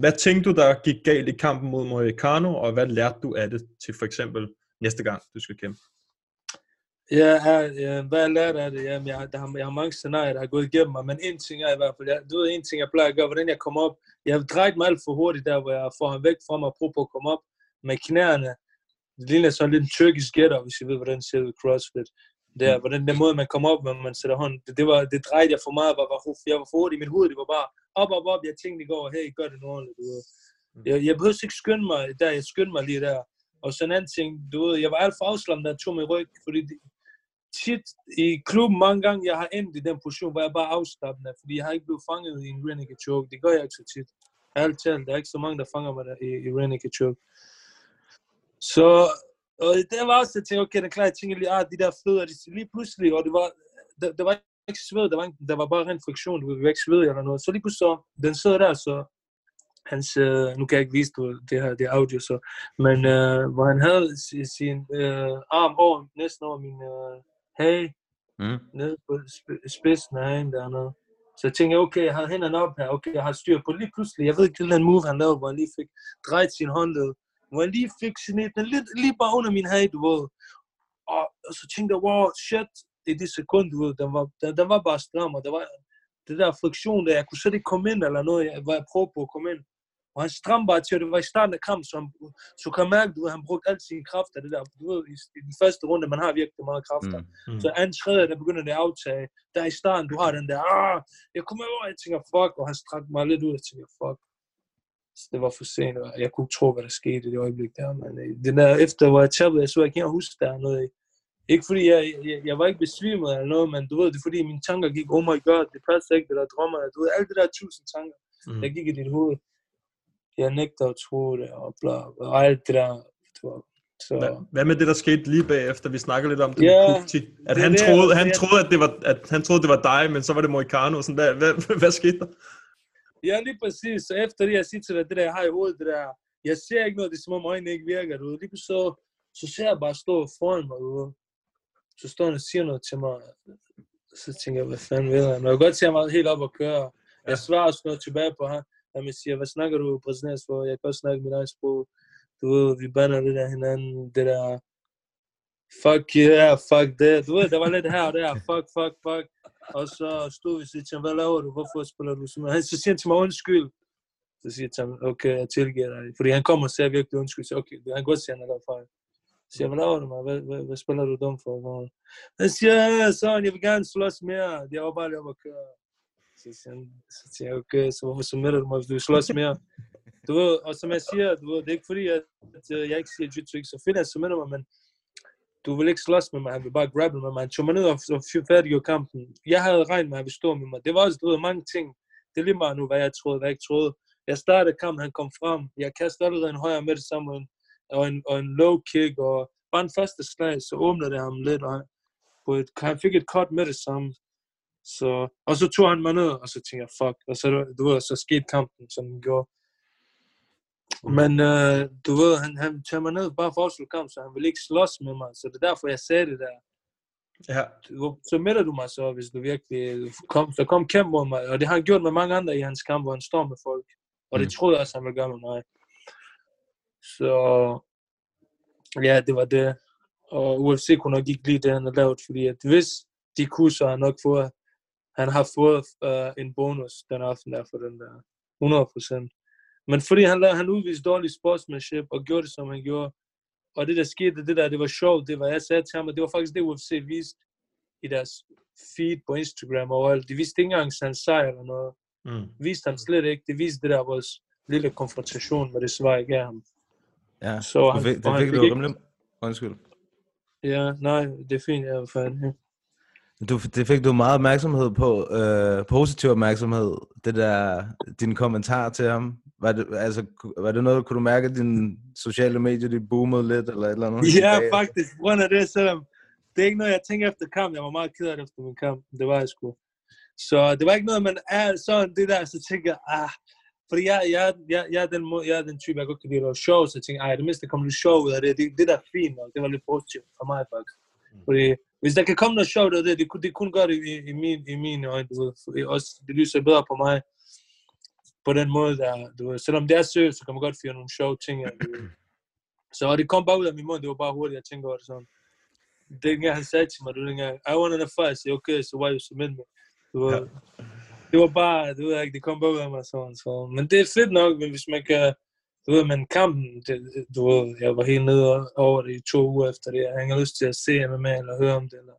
hvad tænkte du, der gik galt i kampen mod Moicano, og hvad lærte du af det til for eksempel næste gang, du skal kæmpe? Ja, ja, hvad jeg lærte af det, jamen, jeg, der har, jeg har mange scenarier, der har gået igennem mig, men en ting er i hvert fald, jeg, du ved, en ting jeg plejer at gøre, hvordan jeg kommer op, jeg har drejet mig alt for hurtigt der, hvor jeg får ham væk fra mig prøver på at komme op med knæerne. Det ligner sådan lidt en tyrkisk gætter, hvis I ved, hvordan det ser ud i CrossFit. Det er, hvordan den måde, man kommer op, når man sætter hånden, det, det, var, det drejede jeg for meget, var, var, jeg var for hurtig i mit hoved, det var bare op, op, op, jeg tænkte i går, hey, gør det nu ordentligt, du ved. Jeg, jeg behøvede ikke skynde mig der, jeg skyndte mig lige der. Og så en anden ting, du ved, jeg var alt for afslappet, da jeg tog min ryg, fordi det, tit i klubben mange gange, jeg har endt i den position, hvor jeg bare er afslappende, fordi jeg har ikke blevet fanget i en renegade choke. Det gør jeg ikke så tit. Ærligt talt, der er ikke så mange, der fanger mig der i, i renegade choke. Så og det var også, jeg tænkte, okay, den klare, jeg tænkte lige, ah, de der fødder, de, lige pludselig, og det var, der, der var ikke sved, der var, ikke, der var bare rent friktion, du var ikke sved eller noget. Så lige pludselig så, den sidder der, så hans, øh, nu kan jeg ikke vise dig det her, det audio så, men øh, hvor han havde sin, sin øh, arm over, næsten over min øh, hage, Mm. nede på sp- spidsen af hagen dernede. Så jeg tænkte, okay, jeg har hænderne op her, okay, jeg har styr på lige pludselig, jeg ved ikke, det der move, han lavede, hvor han lige fik drejet sin håndled, hvor han lige fik sin den lidt, lige bare under min hage, du ved. Og, og så tænkte jeg, wow, shit, i det sekund, du ved, den var, den, den var bare stram, og der var det der friktion der, jeg kunne slet ikke komme ind eller noget, jeg, hvor jeg prøvede på at komme ind. Og han stram bare til, og det var i starten af kampen, så, han, så kan jeg mærke, du ved, han brugte al sin kraft af det der. Du ved, i, i den første runde, man har virkelig meget kraft. Mm. Mm. Så anden tredje, der begynder det at aftage. Der i starten, du har den der, ah, jeg kommer over, jeg tænker, fuck, og han strak mig lidt ud, jeg tænker, fuck. Så det var for sent, og jeg kunne ikke tro, hvad der skete i det øjeblik der, men øh, den der efter, hvor jeg tabte, jeg så jeg kan ikke huske, der er noget. Ikke fordi jeg, jeg, jeg, var ikke besvimet eller noget, men du ved, det er fordi mine tanker gik, oh my god, det passer ikke, det der drømmer, du ved, alle det der tusind tanker, Mm. der gik i dit hoved. Jeg nægter at tro det, og bla, og alt det der. Du ved. Så, Hvad, hvad med det, der skete lige bagefter? Vi snakker lidt om det Ja, med Kufti. At det han, det, troede, jeg- han, troede, at det var, at han troede, det var dig, men så var det Moicano. Sådan, hvad, hvad, hvad skete der? Ja, lige præcis. Så efter det, jeg siger til dig, det der, jeg har i hovedet, det der, jeg ser ikke noget, det er som om øjnene ikke virker, du. Lige så, så ser jeg bare stå foran mig, du. Så står han og siger noget til mig, så tænker jeg, hvad fanden ved han? Og jeg kan godt se, at han var helt op at køre. Jeg svarer også noget tilbage på ham. Han siger, hvad snakker du præsident for? Jeg kan også snakke mit eget sprog. Du ved, vi bander det der hinanden, det der, fuck yeah, fuck det. Du ved, der var lidt her og der, fuck, fuck, fuck. Og så stod vi og siger til ham, hvad laver du? Hvorfor spiller du sådan noget? Han så siger han til mig, undskyld. Så siger jeg til ham, okay, jeg tilgiver dig. Fordi han kommer og siger virkelig undskyld. Så okay, han kan godt sige, at han har lavet fejl. Så siger jeg, hvad laver du mig? Hvad, hvad, hvad spiller du dum for? Han siger, "Ja, sådan, jeg vil gerne slås mere. Jeg var bare lige op at køre. Så siger, han, så siger jeg, okay, så hvorfor så du mig, hvis du vil slås mere? Du ved, og som jeg siger, du ved, det er ikke fordi, at, at jeg ikke siger jiu-jitsu, så finder jeg så mig, men du vil ikke slås med mig, han vil bare grabble med mig. Han tog mig ned og, og færdiggjorde kampen. Jeg havde regnet med, at han ville stå med mig. Det var også, du ved, mange ting. Det er lige meget nu, hvad jeg troede, hvad jeg ikke troede. Jeg startede kampen, han kom frem. Jeg kastede allerede en højre med det samme, og en, og en, og en low kick, og bare en første slag, så åbnede det ham lidt, og han, på et, han fik et cut med det samme. Så, og så tog han mig ned, og så tænkte jeg, fuck. Og så, du ved, så skete kampen, som den gjorde. Men øh, du ved, han, han tager mig ned bare for at afslutte kamp, så han vil ikke slås med mig. Så det er derfor, jeg sagde det der. Ja. Så melder du mig så, hvis du virkelig kom, der kom kæmpe mod mig. Og det har han gjort med mange andre i hans kamp, hvor han står med folk. Og det Mm. troede jeg også, han ville gøre med mig. Så ja, det var det. Og UFC kunne nok ikke lide det, han har lavet, fordi at hvis de kunne, så har nok fået, han har fået uh, en bonus den aften der for den der 100%. Men fordi han, han udviste dårlig sportsmanship og gjorde det, som han gjorde, og det der skete, det der, det var sjovt, det var, jeg sagde til ham, og det var faktisk det, UFC viste i deres feed på Instagram og alt. De viste ikke engang hans sejr eller noget. Mm. Viste han slet ikke. Det viste det der vores lille konfrontation med det svar, jeg gav ham. Ja, Så han- fik, og det fik fik du ikke- rimelig... Undskyld. Ja, nej, det er fint, jeg er færdig. Du, det fik du meget opmærksomhed på, øh, positiv opmærksomhed, det der, din kommentar til ham. Var det, altså, var det noget, kunne du mærke, at dine sociale medier, de boomede lidt, eller et eller andet? Ja, Bag- faktisk. På grund af det, selvom det er ikke noget, jeg tænker efter kamp. Jeg var meget ked af det efter min kamp. Det var jeg sgu. Så det var ikke noget, man er sådan det der, så tænker jeg, ah, fordi jeg, jeg, jeg, jeg, er den, jeg er den type, jeg godt kan lide at lave show, så jeg tænker, ej, det mindste kommer lidt sjov ud af det. Det, det der er fint, og det var lidt positivt for mig faktisk. Fordi hvis der kan komme noget sjovt af det, det, det kunne gøre det i, i, min, i mine øjne, du ved. Også, det lyser bedre på mig på den måde, der, du ved. Selvom det er seriøst, så kan man godt fyre nogle sjove ting af, du ved. Så og det kom bare ud af min mund, det var bare hurtigt, jeg tænkte over det sådan. Dengang han sagde til mig, du dengang, I want to fight, siger, okay, so why you submit me? Du ved, det var bare, du ved ikke, det kom bare ud af mig sådan, så. Men det er fedt nok, men hvis man kan, du ved, men kampen, det, du ved, jeg var helt nede over det i to uger efter det, jeg har lyst til at se MMA eller høre om det, eller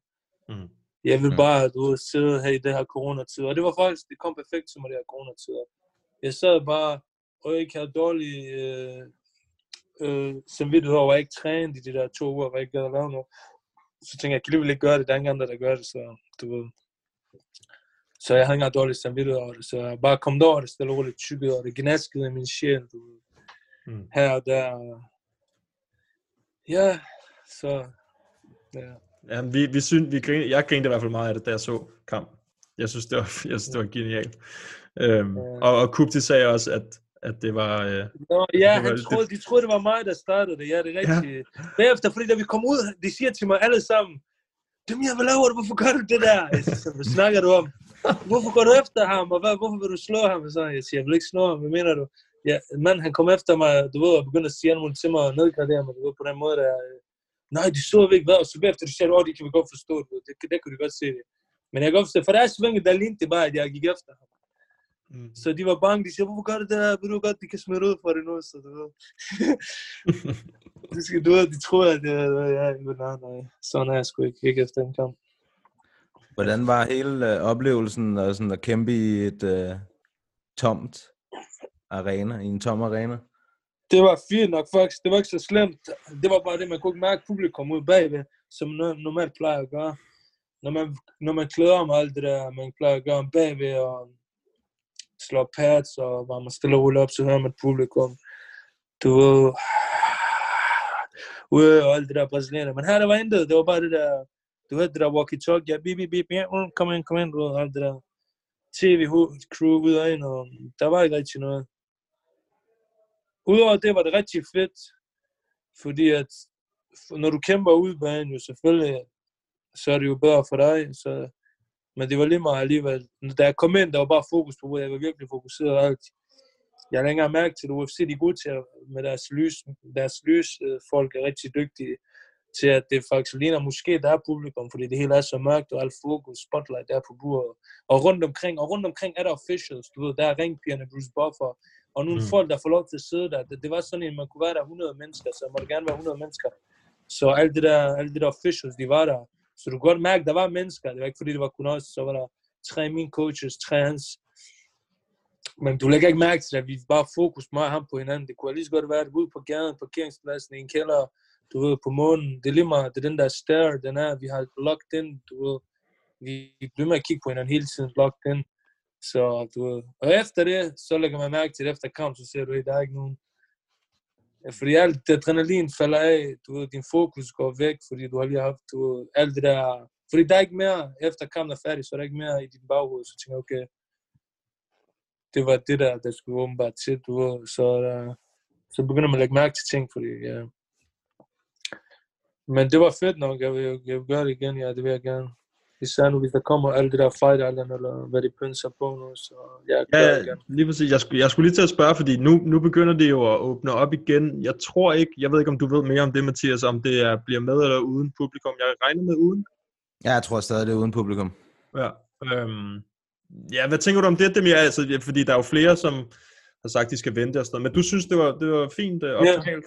Mm. jeg vil Mm. bare, du ved, sidde her i det her coronatid. Og det var faktisk, det kom perfekt til mig, det her coronatid. Jeg sad bare, og jeg ikke havde dårlig øh, øh, samvittighed over, at jeg ikke trænede i de der to uger, hvor jeg ikke gad at lave noget. Så tænkte jeg, jeg kan alligevel ikke gøre det, der er ingen andre, der gør det, så du ved. Så jeg havde ikke engang dårlig samvittighed over det, så jeg bare kom over det, stille og roligt tykket over det, gnaskede i min sjæl, du ved. Mm. Her og der. Ja, så, ja. Ja, vi, vi synes, vi grinede, jeg grinede i hvert fald meget af det, da jeg så kamp. Jeg synes, det var, jeg synes, det var genialt. Øhm, og, og Kupti sagde også, at, at det var... Øh, Nå, ja, det var, han troede, de troede, det var mig, der startede det. Ja, det er rigtigt. Ja. Bagefter, fordi da vi kom ud, de siger til mig alle sammen, Dem, jeg, hvad laver du? Hvorfor gør du det der? Jeg siger, hvad snakker du om? Hvorfor går du efter ham? Og hvad, hvorfor vil du slå ham? Og så, jeg siger, jeg vil ikke slå ham. Hvad mener du? Ja, en mand, han kom efter mig, du ved, og begyndte at sige alle mulige til mig og nedgradere mig, du ved, på den måde, der... øh, Nej, de så ikke hvad, og så bagefter, du siger, åh, det kan vi godt forstå, du ved. det, det kunne de godt se det. Men jeg kan godt forstå, for der er svinget, der lignede det bare, at jeg gik efter ham. Mm. Så de var bange, de siger, hvorfor gør du det der? Ved du godt, de kan smide ud for det nu, så du ved. de, skal, du ved, de tror, at det er, ja, nej, nej, sådan er jeg sgu ikke, ikke efter en kamp. Hvordan var hele øh, oplevelsen og sådan at kæmpe i et øh, tomt arena, i en tom arena? Det var fint nok faktisk, det var ikke så slemt. Det var bare det, man kunne ikke mærke publikum ud bagved, som no- normalt plejer at gøre. Når man, når man klæder om alt det der, man plejer at gøre om bagved og slår pads, og var man stille og roligt op, så hører man publikum. Du ved, ude og alt det der brasilianer. Men her, der var intet. Det var bare det der, du hørte det der walkie-talkie, ja, bip, bip, bip, ja, mm, kom ind, kom ind, du ved, alt det der tv-crew ud og ind, og der var ikke rigtig noget. Udover det var det rigtig fedt, fordi at når du kæmper ud på banen, jo selvfølgelig, så er det jo bedre for dig, så, men det var lige meget alligevel. Da jeg kom ind, der var bare fokus på, hvor jeg var virkelig fokuseret og alt. Jeg har længere mærke til, at UFC de er gode til at, med deres lys, deres lys, øh, folk er rigtig dygtige til, at det faktisk ligner måske, der er publikum, fordi det hele er så mørkt, og alt fokus, spotlight der på bordet. Og rundt omkring, og rundt omkring er der officials, du ved, der er ringpigerne, Bruce Buffer, og nogle Mm. folk, der får lov til at sidde der. Det, det var sådan, at man kunne være der 100 mennesker, så må det gerne være 100 mennesker. Så alt det der, alt det der officials, de var der. Så du kunne godt mærke, at der var mennesker. Det var ikke fordi, det var kun os. Så var der tre af mine coaches, tre af hans. Men du lægger ikke mærke til det, vi bare fokus og ham på hinanden. Det kunne lige så godt være, at ude på gaden, parkeringspladsen, i en kælder, du ved, på månen. Det er lige meget, det er den der stare, den er, vi har locked in, du ved. Vi vi bliver med at kigge på hinanden hele tiden, locked in. Så du ved, og efter det, så lægger man mærke til det efter kamp, så ser du, at der er ikke nogen, fordi alt adrenalin falder af, du ved, din fokus går væk, fordi du har lige haft, du ved, alt det der, fordi der er ikke mere, efter kampen er færdig, så er der ikke mere i din baghoved, så tænker jeg, okay, det var det der, der skulle åbenbart til, du ved, så, uh, så begynder man at lægge mærke til ting, fordi, ja. Men det var fedt nok, jeg vil, jeg vil gøre det igen, ja, det vil jeg gerne. Især nu, hvis der kommer alt det der fight island, eller hvad de pynser på nu, så jeg det Ja, igen. lige præcis. Jeg skulle, jeg skulle lige til at spørge, fordi nu, nu begynder det jo at åbne op igen. Jeg tror ikke, jeg ved ikke, om du ved mere om det, Mathias, om det er, bliver med eller uden publikum. Jeg regner med uden. Ja, jeg tror stadig, det er uden publikum. Ja. Øhm, ja, hvad tænker du om det, Demir? Altså, ja, fordi der er jo flere, som har sagt, de skal vente og sådan noget. Men du synes, det var, det var fint uh, Ja. optalt?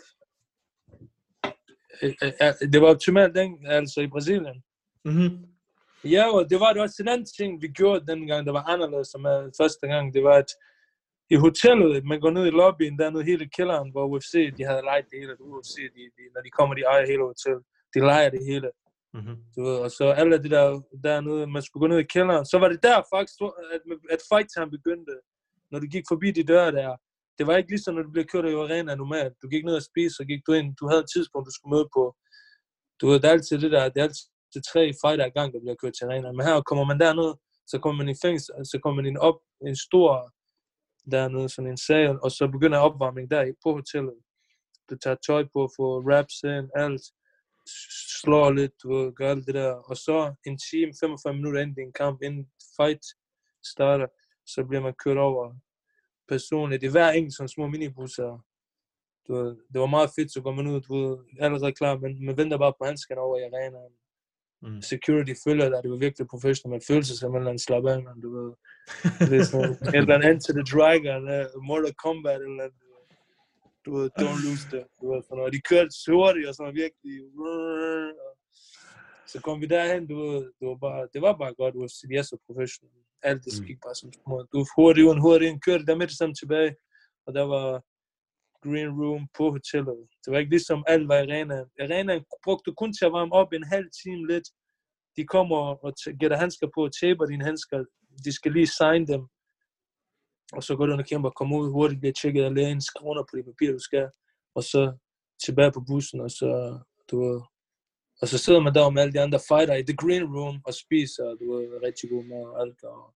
Øh, øh, ja, Det var optimalt, ikke? altså i Brasilien. Mm-hmm. Ja, og det var det også en anden ting, vi gjorde dengang, der var anderledes som uh, første gang. Det var, at i hotellet, man går ned i lobbyen, der er nede hele kælderen, hvor UFC, de havde lejet det hele. UFC, de, de, når de kommer, de ejer hele hotellet. De lejer det hele. Mm-hmm. Du ved, og så alle det der dernede, man skulle gå ned i kælderen. Så var det der faktisk, at, at fight time begyndte. Når du gik forbi de døre der. Det var ikke ligesom, når du blev kørt i arena normalt. Du gik ned og spiste, så gik du ind. Du havde et tidspunkt, du skulle møde på. Du ved, det er altid det der, det er altid tre fighter ad gang, der bliver kørt til arena. Men her kommer man derned, så kommer man i fængsel, så kommer man ind op en stor dernede, sådan en sal, og så begynder opvarmning der i- på hotellet. Du tager tøj på, får raps ind, alt slår lidt, du gør alt det der. Og så en time, 45 minutter inden din kamp, inden fight starter, så bliver man kørt over personligt. Det er hver enkelt sådan små minibusser. Du det var meget fedt, så går man ud, du ved, allerede klar, men man venter bare på handskerne over i arenaen. Mm. Security følger dig, det var virkelig professionelt. Man følte sig som en eller anden slap af, man, du ved. Det er sådan, et eller andet Enter the Dragon, uh, Mortal Kombat, eller du ved. du don't lose det. Du ved, sådan noget. De kørte så hurtigt, og sådan virkelig. og Så kom vi derhen, du ved, det var bare, det var bare godt, UFC, de er så professionelle. Alt det gik bare som små. Du hurtigt uden hurtigt ind, kørte der med det samme tilbage, og der var green room på hotellet. Det var ikke ligesom alt var arenaen. Arenaen brugte kun til at varme op en halv time lidt. De kommer og t- gætter handsker på og taber dine handsker. De skal lige sign dem. Og så går du ind og og kommer ud hurtigt, bliver tjekket af lægen, skriver under på de papirer, du skal. Og så tilbage på bussen, og så, du ved, Og så sidder man der med alle de andre fighter i the green room og spiser, du ved, rigtig god mad og alt, og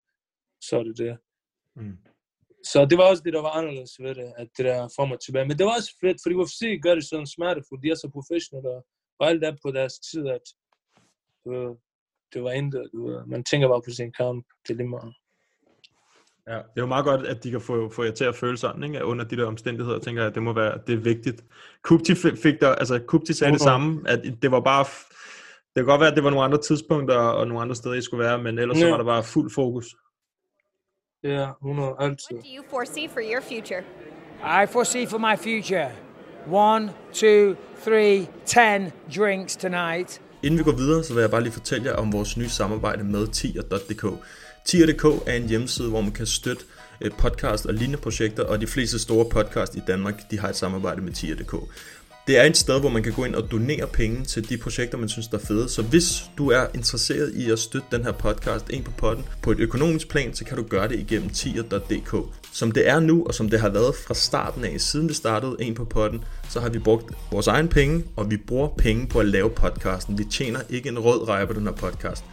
så er det det. Mm. Så det var også det, der var anderledes ved det, at det der frem og tilbage. Men det var også fedt, fordi UFC gør det sådan smertefuldt. De er så professionelle, og, alt er på deres tid, at du ved, det var intet. Du ved. Man tænker bare på sin kamp. Det er lige meget. Ja, det er jo meget godt, at de kan få, få jer til at føle sådan, ikke? Under de der omstændigheder, tænker jeg, at det må være, det er vigtigt. Kupti fik der, altså Kupti sagde det Mhm. samme, at det var bare, det kan godt være, at det var nogle andre tidspunkter og nogle andre steder, I skulle være, men ellers så Ja. var der bare fuld fokus. Ja, 100 altid. do you foresee for your future? I foresee for my future one, two, three, ten drinks tonight. Inden vi går videre, så vil jeg bare lige fortælle jer om vores nye samarbejde med tier.dk. Tier.dk er en hjemmeside, hvor man kan støtte øh, podcast og lignende projekter, og de fleste store podcast i Danmark, de har et samarbejde med tier.dk. Det er et sted, hvor man kan gå ind og donere penge til de projekter, man synes, der er fede. Så hvis du er interesseret i at støtte den her podcast, ind på potten, på et økonomisk plan, så kan du gøre det igennem tier.dk. Som det er nu, og som det har været fra starten af, siden vi startede en på potten, så har vi brugt vores egen penge, og vi bruger penge på at lave podcasten. Vi tjener ikke en rød reje på den her podcast.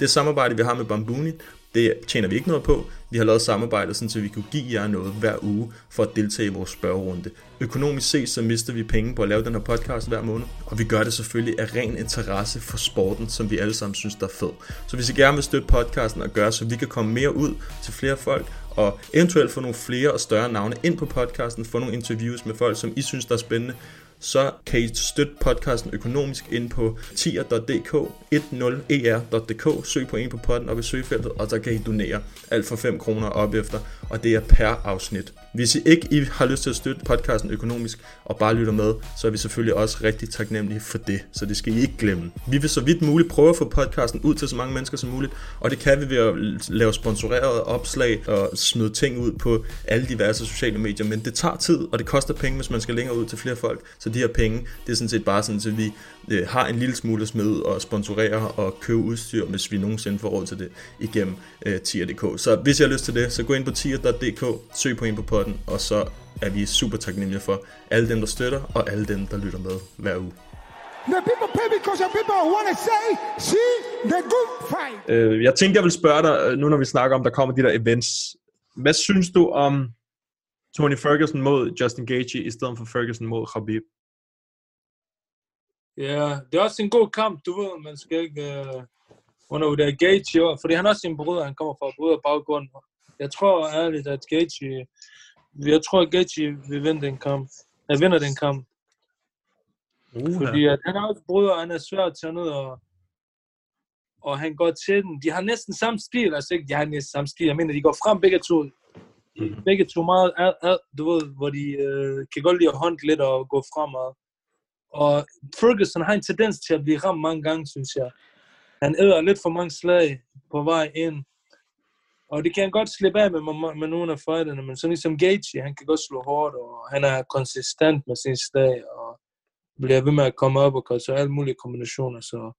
Det samarbejde, vi har med Bambuni, det tjener vi ikke noget på. Vi har lavet samarbejde, sådan, så vi kunne give jer noget hver uge for at deltage i vores spørgerunde. Økonomisk set, så mister vi penge på at lave den her podcast hver måned, og vi gør det selvfølgelig af ren interesse for sporten, som vi alle sammen synes, der er fed. Så hvis I gerne vil støtte podcasten og gøre, så vi kan komme mere ud til flere folk, og eventuelt få nogle flere og større navne ind på podcasten, få nogle interviews med folk, som I synes, der er spændende, så kan I støtte podcasten økonomisk ind på tier.dk, 10er.dk, søg på en på podden op i søgefeltet, og så kan I donere alt for 5 kroner op efter, og det er per afsnit. Hvis I ikke I har lyst til at støtte podcasten økonomisk og bare lytter med, så er vi selvfølgelig også rigtig taknemmelige for det, så det skal I ikke glemme. Vi vil så vidt muligt prøve at få podcasten ud til så mange mennesker som muligt, og det kan vi ved at lave sponsorerede opslag og smide ting ud på alle diverse sociale medier, men det tager tid, og det koster penge, hvis man skal længere ud til flere folk, så de her penge, det er sådan set bare sådan, at vi øh, har en lille smule at smide ud og sponsorere og købe udstyr, hvis vi nogensinde får råd til det igennem øh, tier.dk. Så hvis I har lyst til det, så gå ind på tier.dk, søg på en på potten, og så er vi super taknemmelige for alle dem, der støtter, og alle dem, der lytter med hver uge. The people pay because the people want to say, see the good fight. Øh, jeg tænkte, jeg vil spørge dig, øh, nu når vi snakker om, der kommer de der events. Hvad synes du om Tony Ferguson mod Justin Gaethje, i stedet for Ferguson mod Khabib? Ja, det er også en god kamp, du ved, man skal ikke uh, undervurdere Gaethje, fordi han er også en bryder, han kommer fra bryder baggrund. Jeg tror ærligt, at Gaethje, jeg tror, at Gaethje vil vinde den kamp. Jeg vinder den kamp. Uh, Fordi at han er også bryder, og han er svær at tage ned, og, og han går til den. De har næsten samme stil, altså ikke, de har næsten samme stil, jeg mener, de går frem begge to. De, begge to meget, ad, ad, du ved, hvor de øh, kan godt lide at håndte lidt og gå fremad. Og Ferguson har en tendens til at blive ramt mange gange, synes jeg. Han æder lidt for mange slag på vej ind. Og det kan han godt slippe af med, med, med nogle af fighterne, men sådan ligesom Gaethje, han kan godt slå hårdt, og han er konsistent med sin slag, og bliver ved med at komme op og kaste så alle mulige kombinationer. Så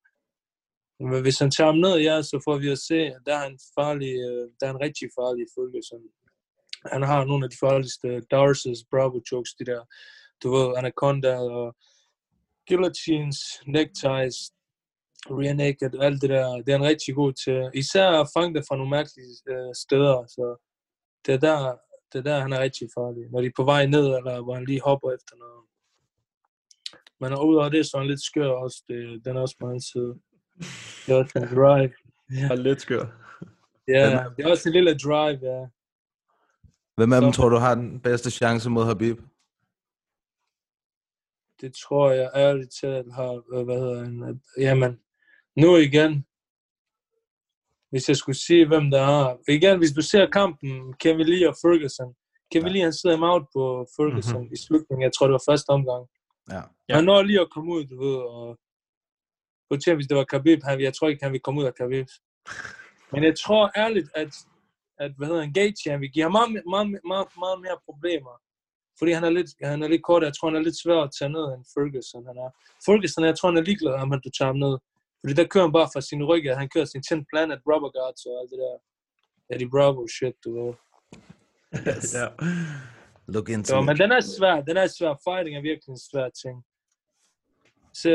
men hvis han tager ham ned, ja, så får vi at se, at der er en farlig, øh, der er en rigtig farlig Ferguson. Han har nogle af de farligste Darces, Bravo chokes, de der, du ved, Anaconda og guillotines, neckties, rear naked, alt det der, det er han rigtig god til. Især at fange det fra nogle mærkelige øh, steder, så det er, der, det er der, han er rigtig farlig. Når de er på vej ned, eller hvor han lige hopper efter noget. Men udover det, så er han lidt skør også. Det, den er også på hans side. Det er også en drive. Ja. Er lidt skør. Ja, det er også en lille drive, ja. Hvem af dem tror du har den bedste chance mod Habib? Det tror jeg ærligt talt har, øh, hvad hedder han, at- jamen, nu igen, hvis jeg skulle sige, hvem der har, igen, hvis du ser kampen, Kevin Lee og Ferguson, Kevin Lee, han sidder ham out på Ferguson Mhm. mm-hmm. i slutningen, jeg tror, det var første omgang. Ja. Ja. Han når lige at komme ud, du ved, og eksempel, hvis det var Khabib, han, jeg tror ikke, han ville komme ud af Khabib. Men jeg tror ærligt, at, at hvad hedder han, Gaethje, han vil give ham meget, meget, meget, meget mere problemer. Fordi han er, lidt, han er lidt kort, jeg tror, han er lidt svær at tage ned, end Ferguson han er. Ferguson, jeg tror, han er ligeglad, om han du tager ham ned. Fordi der kører han bare fra sin rygge, han kører sin 10 planet rubber guards og alt det der. Eddie Bravo shit, du ved. ja. Look into it. men den er svær, den er svær. Fighting er virkelig en svær ting. Så,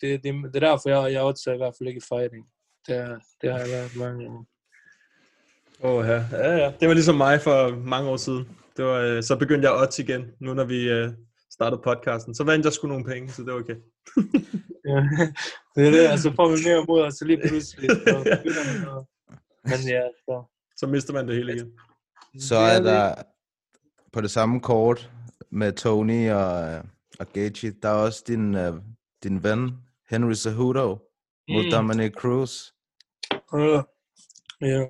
det, det, det er derfor, jeg, jeg også i hvert fald ikke fighting. Det, er- det har jeg været mange gange. Åh, ja. ja, ja. Det var ligesom mig for mange år siden. Det var, øh, så begyndte jeg odds igen, nu når vi øh, startede podcasten. Så vandt jeg sgu nogle penge, så det var okay. Ja, det er det, altså får man mere mod, og så lige pludselig, så man Men ja, så. Så mister man det hele igen. Så er der på det samme kort med Tony og, øh, og Gaethje, der er også din, uh, din ven, Henry Cejudo, mod Mm. Dominic Cruz. Ja. Ja.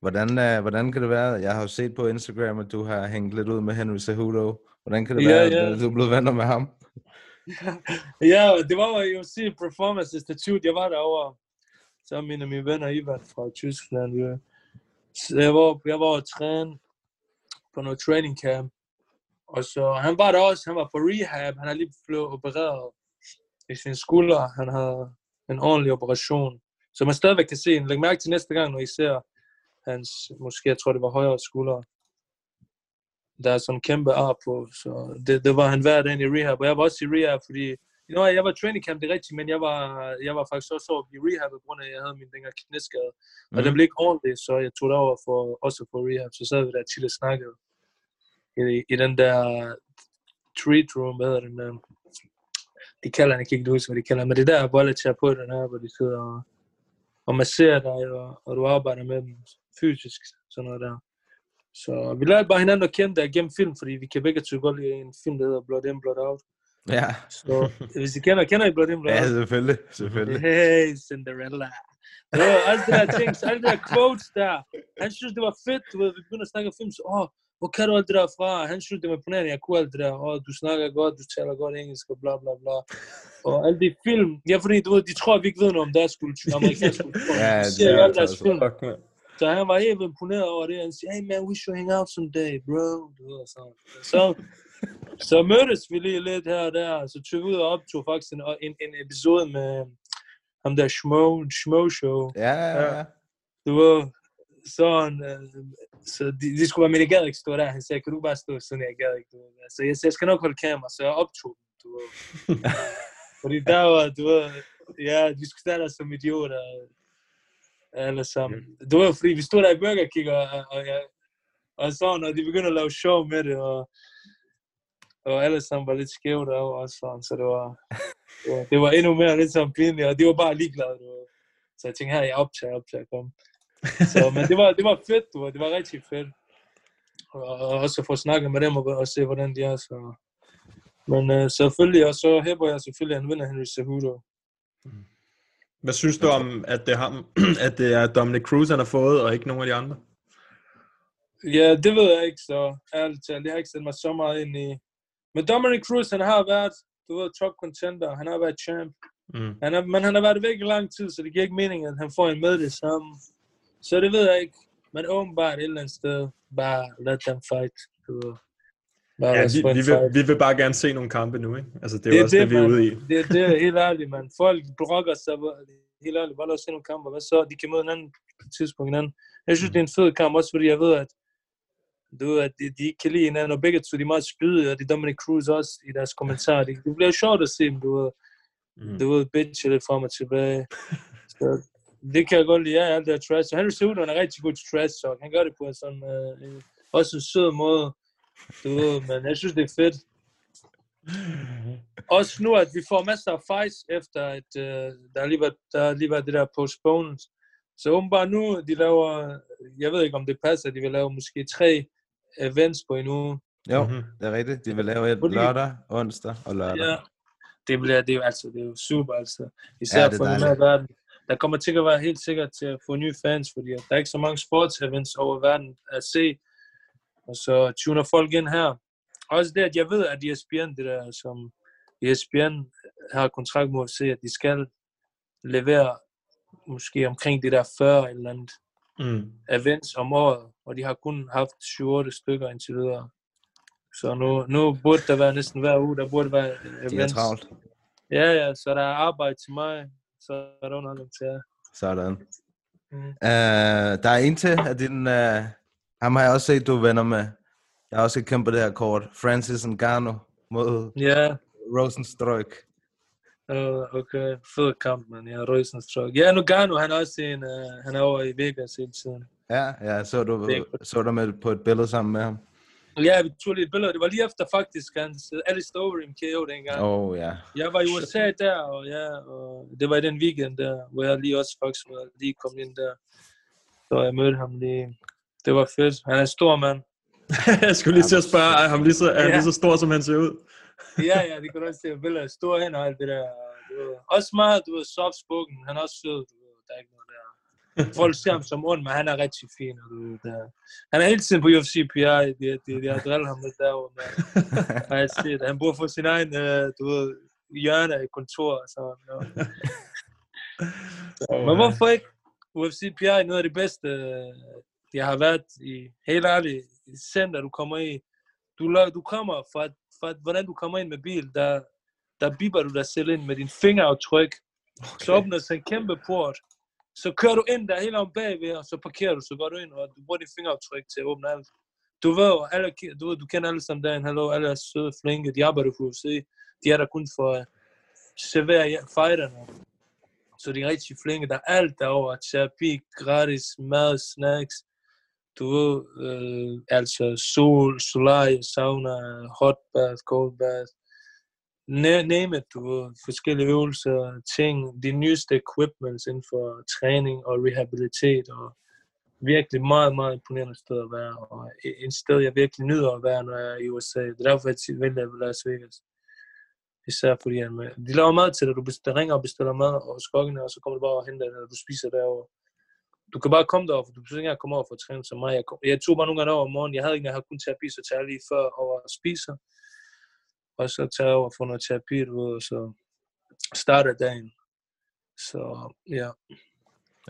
Hvordan, uh, hvordan kan det være? Jeg har jo set på Instagram, at du har hængt lidt ud med Henry Cejudo. Hvordan kan det Ja, være, ja. at du er blevet venner med ham? Ja, det var jo UFC Performance Institute, jeg var derovre. Mine af mine venner, Ivan fra Tyskland. Ja. Så jeg var, jeg var og træne på noget training camp. Og så, han var der også, han var på rehab, han har lige blevet opereret i sin skulder. Han havde en ordentlig operation. Så man stadigvæk kan se, læg mærke til næste gang, når I ser hans, måske jeg tror det var højre skulder. Der er sådan en kæmpe ar på, så det, det var han hver dag i rehab. Og jeg var også i rehab, fordi you know, jeg var training camp, det er rigtigt, men jeg var, jeg var faktisk også over i rehab, på grund af, at jeg havde min dengang knæskade. Og Mhm. den blev ikke ordentlig, så jeg tog det over for, også for rehab. Så sad vi der til at snakke i, i den der treat room, hvad hedder den der? De kalder den, jeg kan ikke huske, hvad de kalder men det er der bolleterapeuterne er, hvor de sidder og, og masserer dig, og, og du arbejder med dem fysisk, sådan noget der. Så vi lærte bare hinanden at kende der gennem film, fordi vi kan begge to godt lide en film, der hedder Blood In, Blood Out. Ja. Så hvis I kender, kender I Blood In, Blood Ja, Out? selvfølgelig. selvfølgelig. Hey, Cinderella. Det var alle de der ting, alle de der quotes der. Han synes, det var fedt, du ved, vi begyndte at snakke film, så, åh, hvor kan du alt det der fra? Han synes, det var imponerende, jeg kunne alt det der. Åh, du snakker godt, du taler godt engelsk, og bla bla bla. Og alle de film, ja, fordi du ved, de tror, at vi ikke ved noget om deres kultur, amerikansk kultur. Ja, de det er alle deres altså- film. Fuck. Så han var helt imponeret over det. Han siger, hey man, we should hang out someday, bro. Du ved, så, så, så mødtes vi lige lidt her og der. Så tog vi ud og optog faktisk en, en, en episode med ham der Schmo, Schmo Show. Ja, ja, ja. Du ved, sådan, øh, så de, de skulle være, men jeg gad ikke stå der. Han sagde, kan du bare stå sådan, jeg gad ikke. Så jeg sagde, jeg skal nok holde kamera, så jeg optog dem, du ved. Fordi der var, du ved, ja, de skulle stå der som idioter. Alle sammen. Det var fordi, vi stod der i Burger King, og, og, jeg, og sådan, og de begyndte at lave show med det, og, og alle sammen var lidt skæve derovre, og sådan, så det var, det var, det var endnu mere lidt sådan pinligt, og de var bare ligeglade, du. Så jeg tænkte, her, jeg optager, optager, kom. Så, men det var, det var fedt, du det var rigtig fedt. Og, og også få snakket med dem og, og se, hvordan de er, så... Men øh, selvfølgelig, og så hæber jeg selvfølgelig, at han vinder Henry Cejudo. Hvad synes du om, at det, er ham, at det er Dominic Cruz, han har fået, og ikke nogen af de andre? Ja, det ved jeg ikke, så ærligt talt. Jeg har ikke sat mig så meget ind i... Men Dominic Cruz, han har været, du ved, top contender. Han har været champ. Mm. Han er, men han har været væk i lang tid, så det giver ikke mening, at han får en med det samme. Så det ved jeg ikke. Men åbenbart et eller andet sted, bare let them fight. Du ved. Bare Ja, vi, vi, vil, vi vil bare gerne se nogle kampe nu, ikke? Altså, det er jo også det, vi er man. ude i. Det, det er helt ærligt, man. Folk brokker sig. Helt ærligt, bare lad os se nogle kampe. Hvad så? De kan møde hinanden på et tidspunkt hinanden. Jeg synes, det er en fed kamp, også fordi jeg ved, at du ved, at de, de ikke kan lide hinanden, og begge to de er meget spydige, og det er Dominic Cruz også i deres kommentarer. Det, det bliver sjovt at se dem, du ved. Mm. Du ved, bitch lidt frem og tilbage. Så, det kan jeg godt lide, ja, alt det der trash. Og Henry Cejudo han er rigtig god til trash talk. Han gør det på en sådan, øh, en- også en sød måde. Du ved, men jeg synes, det er fedt. Også nu, at vi får masser af fights efter, at øh, der, lige været, der har lige været det der postponement. Så åbenbart nu, de laver, jeg ved ikke om det passer, de vil lave måske tre events på en uge. Jo, Mhm. det er rigtigt. De vil lave et lørdag, onsdag og lørdag. Ja, det bliver det er jo altså det er jo super altså. Især Ja, det for den her verden. Der kommer til at være helt sikkert til at få nye fans, fordi der er ikke så mange sports events over verden at se. Og så tuner folk ind her. Også det, at jeg ved, at ESPN, det der som ESPN har kontrakt med at se, at de skal levere måske omkring det der 40 eller andet Mm. events om året, og de har kun haft 7-8 stykker indtil videre. Så nu, nu burde der være næsten hver uge, der burde være events. De er travlt. Ja, ja, så der er arbejde til mig, så er der underholdning til jer. Sådan. Mm. Uh, der er en til af din... Uh, ham har jeg også set, du er venner med. Jeg har også kæmpet det her kort. Francis Ngannou mod Ja, Rosenstruik. Uh, okay, fed kamp, man. Jeg har Rosenstruck. Ja, Nogano, han er også en, uh, han er over i Vegas hele tiden. Ja, ja, så du, så du med på et billede sammen med ham. Ja, vi tog lige et billede. Det var lige efter faktisk hans Alice Overeem KO dengang. Oh, ja. Jeg var i USA der, og ja, og det var i den weekend der, hvor jeg lige også faktisk var lige kom ind der. Så jeg mødte ham lige. Det var fedt. Han er en stor mand. jeg skulle lige til at spørge, er han lige så, er han Ja. lige så stor, som han ser ud? ja, ja, det kan du også se. Billeder store hen og alt det der. Du ved. Også meget, du ved, soft spoken. Han er også sød, du ved. Der er ikke noget der. Folk ser ham som ond, men han er rigtig fin. Og du ved, der. Han er hele tiden på UFC PI. De, de, de har drillet ham lidt derovre. Men, har jeg set. Han bor for sin egen, øh, du ved, hjørne i kontor. Så, ja. Men hvorfor ikke? UFC PI er noget af det bedste, øh, jeg har været i. Helt ærligt, center, du kommer i. Du, du kommer fra, fra, hvordan du kommer ind med bil, der, der biber du dig selv ind med din fingeraftryk. Okay. Så åbner sig en kæmpe port. Så kører du ind der helt om bagved, og så parkerer du, så går du ind, og du bruger din fingeraftryk til at åbne alt. Du ved, jo, alle, du, ved, du kender alle sammen dagen, hallo, alle er søde, flinke, de arbejder for UFC. De er der kun for at servere fighterne. Så de er rigtig flinke. Der er alt derovre. Terapi, gratis, mad, snacks. Du ved, øh, altså sol, solarie, sauna, hot bath, cold bath. Name it, du ved, forskellige øvelser, ting, de nyeste equipments inden for træning og rehabilitet, og virkelig meget, meget imponerende sted at være, og et sted, jeg virkelig nyder at være, når jeg er i USA. Det er derfor, jeg vælger Las Vegas. Især fordi, at øh, de laver mad til dig, du ringer og bestiller mad hos kokkene, og så kommer du bare og henter det, og du spiser derovre. Du kan bare komme derover, for du behøver ikke engang komme over for at træne som mig. Jeg, kom, jeg tog bare nogle gange over om morgenen, jeg havde ikke, jeg havde kun terapi, så tager jeg lige før over og spiser, og så tager jeg over får noget terapi, du ved, og så starter dagen. Så ja,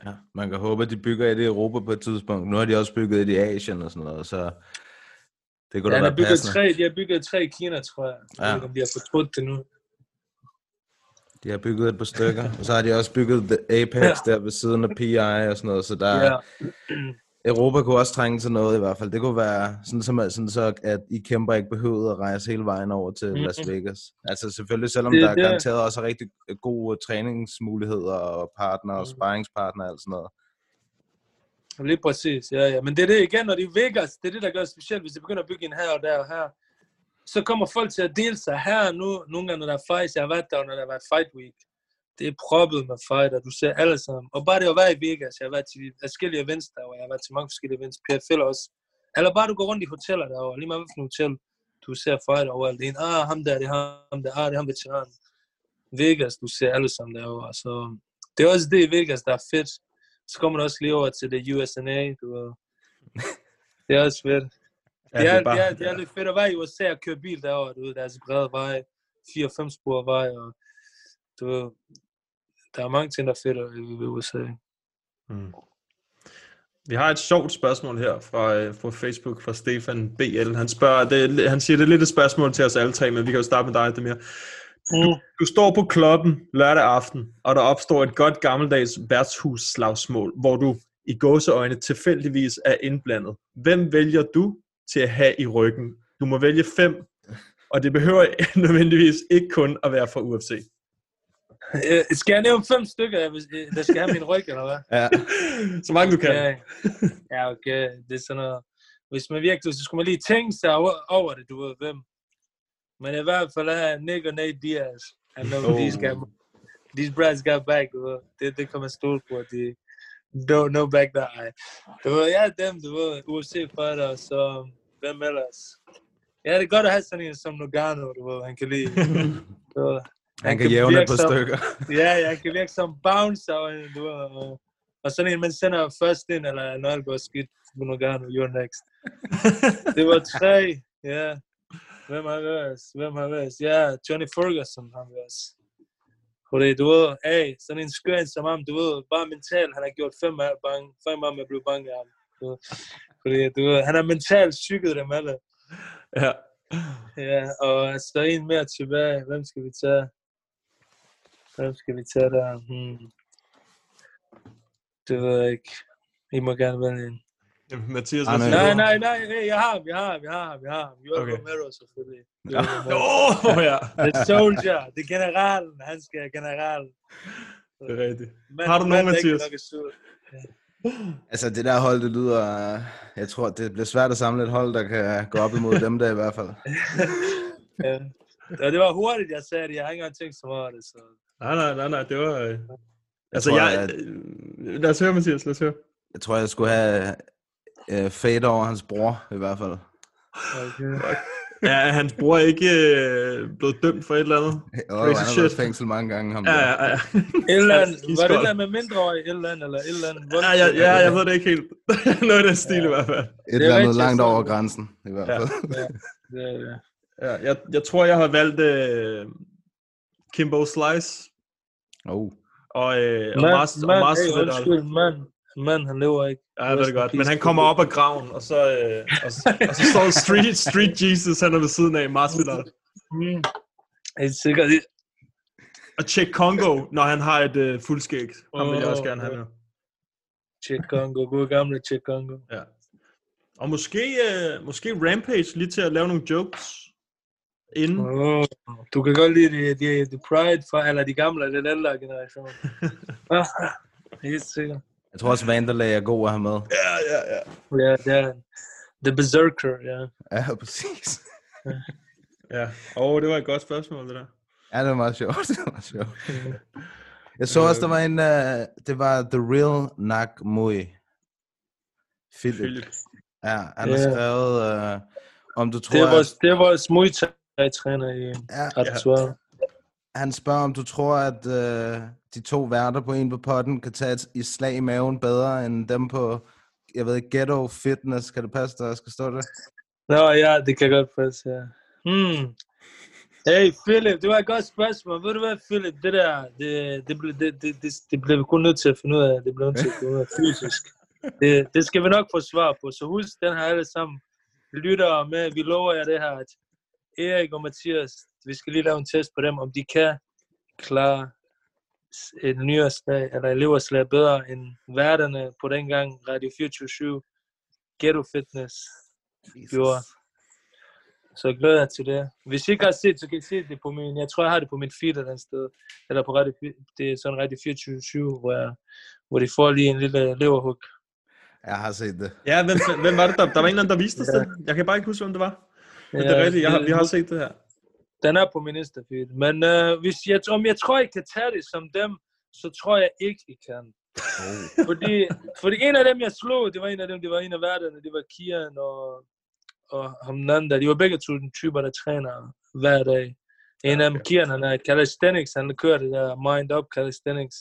Ja, man kan håbe, at de bygger et i Europa på et tidspunkt. Nu har de også bygget et i Asien og sådan noget, så det kunne ja da være bygget tre, de har bygget tre i Kina, tror jeg. Jeg Ja. ved ikke, om de har fortrudt det nu. De har bygget et par stykker, og så har de også bygget The Apex der ved siden af PI og sådan noget, så der Ja. Europa kunne også trænge til noget i hvert fald. Det kunne være sådan, som, sådan så, at I kæmper ikke behøvede at rejse hele vejen over til. Las Vegas. Altså selvfølgelig, selvom Det er der er det. garanteret også rigtig gode træningsmuligheder og partner og sparringspartner og alt sådan noget. Lige præcis, ja, ja. Men det er det igen, når de er Vegas, det er det, der gør det specielt, hvis de begynder at bygge en her og der og her. Så kommer folk til at dele sig her nu, nogle gange, når der er fights. Jeg har været der, når der været fight week. Det er proppet med fighter, du ser alle sammen. Og bare det at være i Vegas, jeg har været til forskellige events der, og jeg har været til mange forskellige events, PFL også. Eller bare du går rundt i hoteller derovre, lige meget hvilken hotel, du ser fighter overalt. Det er en, ah, ham der, det er ham der, ah, det er ham veteranen. Vegas, du ser alle sammen derovre. Så det er også det i Vegas, der er fedt. Så kommer du også lige over til det USNA, du ved. Det er også fedt. Ja, Det det er, er bare- det, er, det er lidt fedt at være i USA og køre bil derovre, du ved, der er så brede veje, 4-5 spor vej, og du ved, der er mange ting, der er fedt i USA. Mm. Vi har et sjovt spørgsmål her fra, øh, fra Facebook fra Stefan BL. Han, spørger, det, er- han siger, det er lidt et spørgsmål til os alle tre, men vi kan jo starte med dig, Demir. Du, du står på klubben lørdag aften, og der opstår et godt gammeldags værtshusslagsmål, hvor du i gåseøjne tilfældigvis er indblandet. Hvem vælger du til at have i ryggen? Du må vælge fem, og det behøver nødvendigvis ikke kun at være fra UFC. Øh, Skal jeg nævne fem stykker, jeg øh, der skal have min ryg, eller hvad? Ja. Så mange du kan. Ja, ja, okay. Det er sådan noget. Hvis man virkelig, så skulle man lige tænke sig over, det, du ved, hvem. Men i hvert fald er Nick og Nate Diaz. I know Oh. these, got, these brats got back, du ved. Det, det kan man stole på. De, no, no back der. Ej. Du ved, ja, dem, du ved, UFC fighter, så hvem ellers? Ja, det er godt at have sådan en som Nogano, du ved, han kan lide. Ved, Han kan jævne et par stykker. ja, jeg kan virke som bouncer, du ved, og, og sådan en, man sender først ind, eller når alt går skidt, Nogano, you're next. det var tre, ja. Hvem har været? Hvem har været? Ja, Johnny Ferguson har været. Fordi du ved, hey, sådan en skør en som ham, du ved, bare mentalt, han har gjort fem af bange, fem af er blevet bange af ham. Du. Fordi du ved, han har mentalt psyket dem alle. Ja. Ja, og så en mere tilbage. Hvem skal vi tage? Hvem skal vi tage der? Hmm. Det ved jeg ikke. I må gerne vælge en. Mathias, Ah, nej. Nej, nej, nej, hey, jeg har ham, jeg har ham, jeg har ham, jeg har ham. Joel Okay. Romero selvfølgelig. Åh, oh, ja. The soldier, det er generalen, han skal have generalen. Det er rigtigt. Men- Har du nogen, Mathias? er. Altså, det der hold, det lyder... Jeg tror, det bliver svært at samle et hold, der kan gå op imod dem der i hvert fald. Ja. Og det var hurtigt, jeg sagde det. Jeg har ikke engang tænkt så meget det. Så. Nej, nej, nej, nej, det var... øh, Altså, tror, jeg... at- øh, Lad os høre, Mathias, lad os høre. Jeg tror, jeg skulle have øh, fade over hans bror, i hvert fald. Okay. Ja, er hans bror ikke øh, blevet dømt for et eller andet? Og han har været fængsel mange gange, ham Ja, der. ja, ja. Et eller andet, var det andet med mindreårige, et eller andet, eller et eller andet? Ja, ja, ja, jeg ved det ikke helt. Noget af den stil i hvert fald. Et Det er eller andet langt over grænsen, i hvert Ja. fald. Ja, det, ja. Ja, jeg, jeg tror, jeg har valgt øh, Kimbo Slice Oh. og, øh, og Mand, Mars, og mand, Mars hey, undskyld, mand, mand, han lever ikke. Ja, det er godt. Men han kommer op af graven, og så, øh, og, så- og så står Street, Street Jesus, han er ved siden af Masvidal. Mm. Helt sikkert. Og Check Congo, når han har et øh, fuldskæg. Ham vil jeg også gerne have med. Check Congo, gode gamle Check Congo. Ja. Og måske, øh, måske Rampage lige til at lave nogle jokes inden. Oh, du kan godt lide de, de, de Pride, for, eller de gamle, eller den ældre generation. Ah, Helt sikkert. Jeg tror også, Vanderlei er god at have med. Ja, ja, ja. Ja, det er. The Berserker, ja. Ja, præcis. Ja, og det var et godt spørgsmål, det der. Ja, det var meget sjovt. Det var meget sjovt. Jeg så også, der var en... Uh, det var The Real Nak Mui. Philip. Philip. Ja, han har Ja. skrevet, uh, om du tror, Det er at, det vores Muay Thai-træner i Ja. repertoire han spørger, om du tror, at øh, de to værter på en på potten kan tage et i slag i maven bedre end dem på, jeg ved ikke, Ghetto Fitness. Kan det passe, der skal stå det? Nå ja, det kan godt passe, ja. Hmm. Hey Philip, det var et godt spørgsmål. Ved du hvad, Philip, det der, det, det, ble, det, det, det, det blev vi kun nødt til at finde ud af. Det blev nødt til at finde ud af fysisk. Det, det skal vi nok få svar på. Så husk den her alle sammen. Lytter med, vi lover jer det her, at Erik og Mathias, vi skal lige lave en test på dem, om de kan klare et nyårslag, eller eleverslag bedre end værterne på dengang Radio 24 Ghetto Fitness gjorde. Så jeg glæder jeg til det. Hvis I ikke har set, så kan I se det på min... Jeg tror, jeg har det på min feed et eller andet sted. Eller på Radio, det er sådan Radio 24 hvor, jeg, hvor de får lige en lille leverhug. Jeg har set det. Ja, hvem, hvem var det, der, der var en eller anden, der viste os Ja. det? Jeg kan bare ikke huske, hvem det var. Men det Ja, er rigtigt, jeg har, det- vi har set det her. Den er på min Insta-feed. Men øh, hvis jeg, om jeg tror, I kan tage det som dem, så tror jeg ikke, I kan. fordi, fordi en af dem, jeg slog, det var en af dem, det var en af værterne, det var Kian og, og ham den anden der. De var begge to den typer, der træner hver dag. En af dem, Kian, han er calisthenics, han kører det der mind up calisthenics.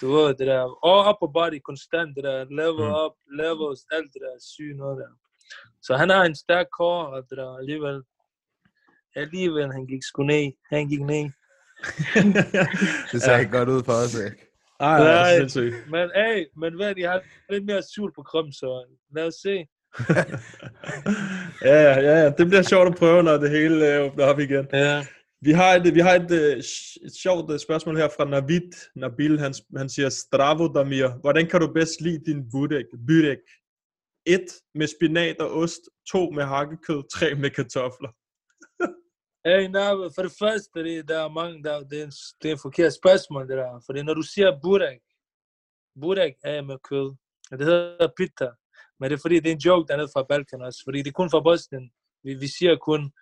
Du ved, det der all upper body konstant, det der level Mm. up, levels, alt det der syge noget der. Så han har en stærk core, og det der alligevel, alligevel, han gik sgu ned. Han gik ned. Det ser ikke godt ud for os, ikke? Ej, det er Nej. sindssygt. Men hey, men hvad, de har lidt mere sul på kroppen, så lad os se. Ja, ja, ja, ja. Det bliver sjovt at prøve, når det hele øh, åbner op igen. Ja. Vi har et, vi har et, øh, et sjovt øh, spørgsmål her fra Navid Nabil. Han, han siger, Stravo Damir, hvordan kan du bedst lide din budek? budek? 1 med spinat og ost, 2 med hakkekød, 3 med kartofler. Første, det, der er mange, der, det, er en, det er en forkert spørgsmål, det der. Fordi når du siger burak, burak er med kød, det hedder pita. Men det er fordi, det er en joke dernede fra Balkan også. Fordi det er kun fra Bosnien. Vi, vi siger kun,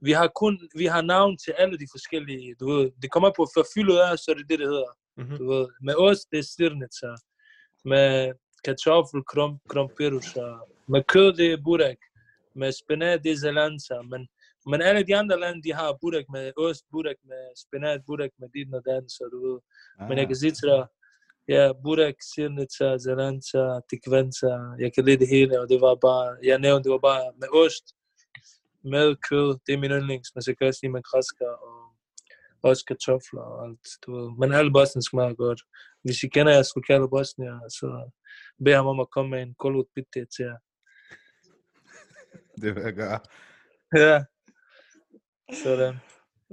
vi har kun, vi har navn til alle de forskellige, du ved. Det kommer på for fyldet af, så er det det, det hedder. Mm-hmm. Du ved. Med ost, det er sirnitsa. Med kartoffel, krom, krompirusha. Med kød, det er burak. Med spinat, det er zelanza. Men men alle de andre lande, de har budak med ost, budak med spinat, budak med dit og dan, så du ved. Men jeg kan sige til dig, ja, budak, sirnitsa, zelanza, tikvenza, jeg kan lide det hele, og det var bare, jeg nævnte, det var bare med ost, med kød, det er min yndlings, men så kan jeg også lide med græsker og også kartofler og alt, du ved. Men alle Bosnien smager godt. Hvis I kender jeres lokale bosnier, så bed ham om at komme med en kolut bitte til jer. Det vil jeg gøre. Ja. Sådan.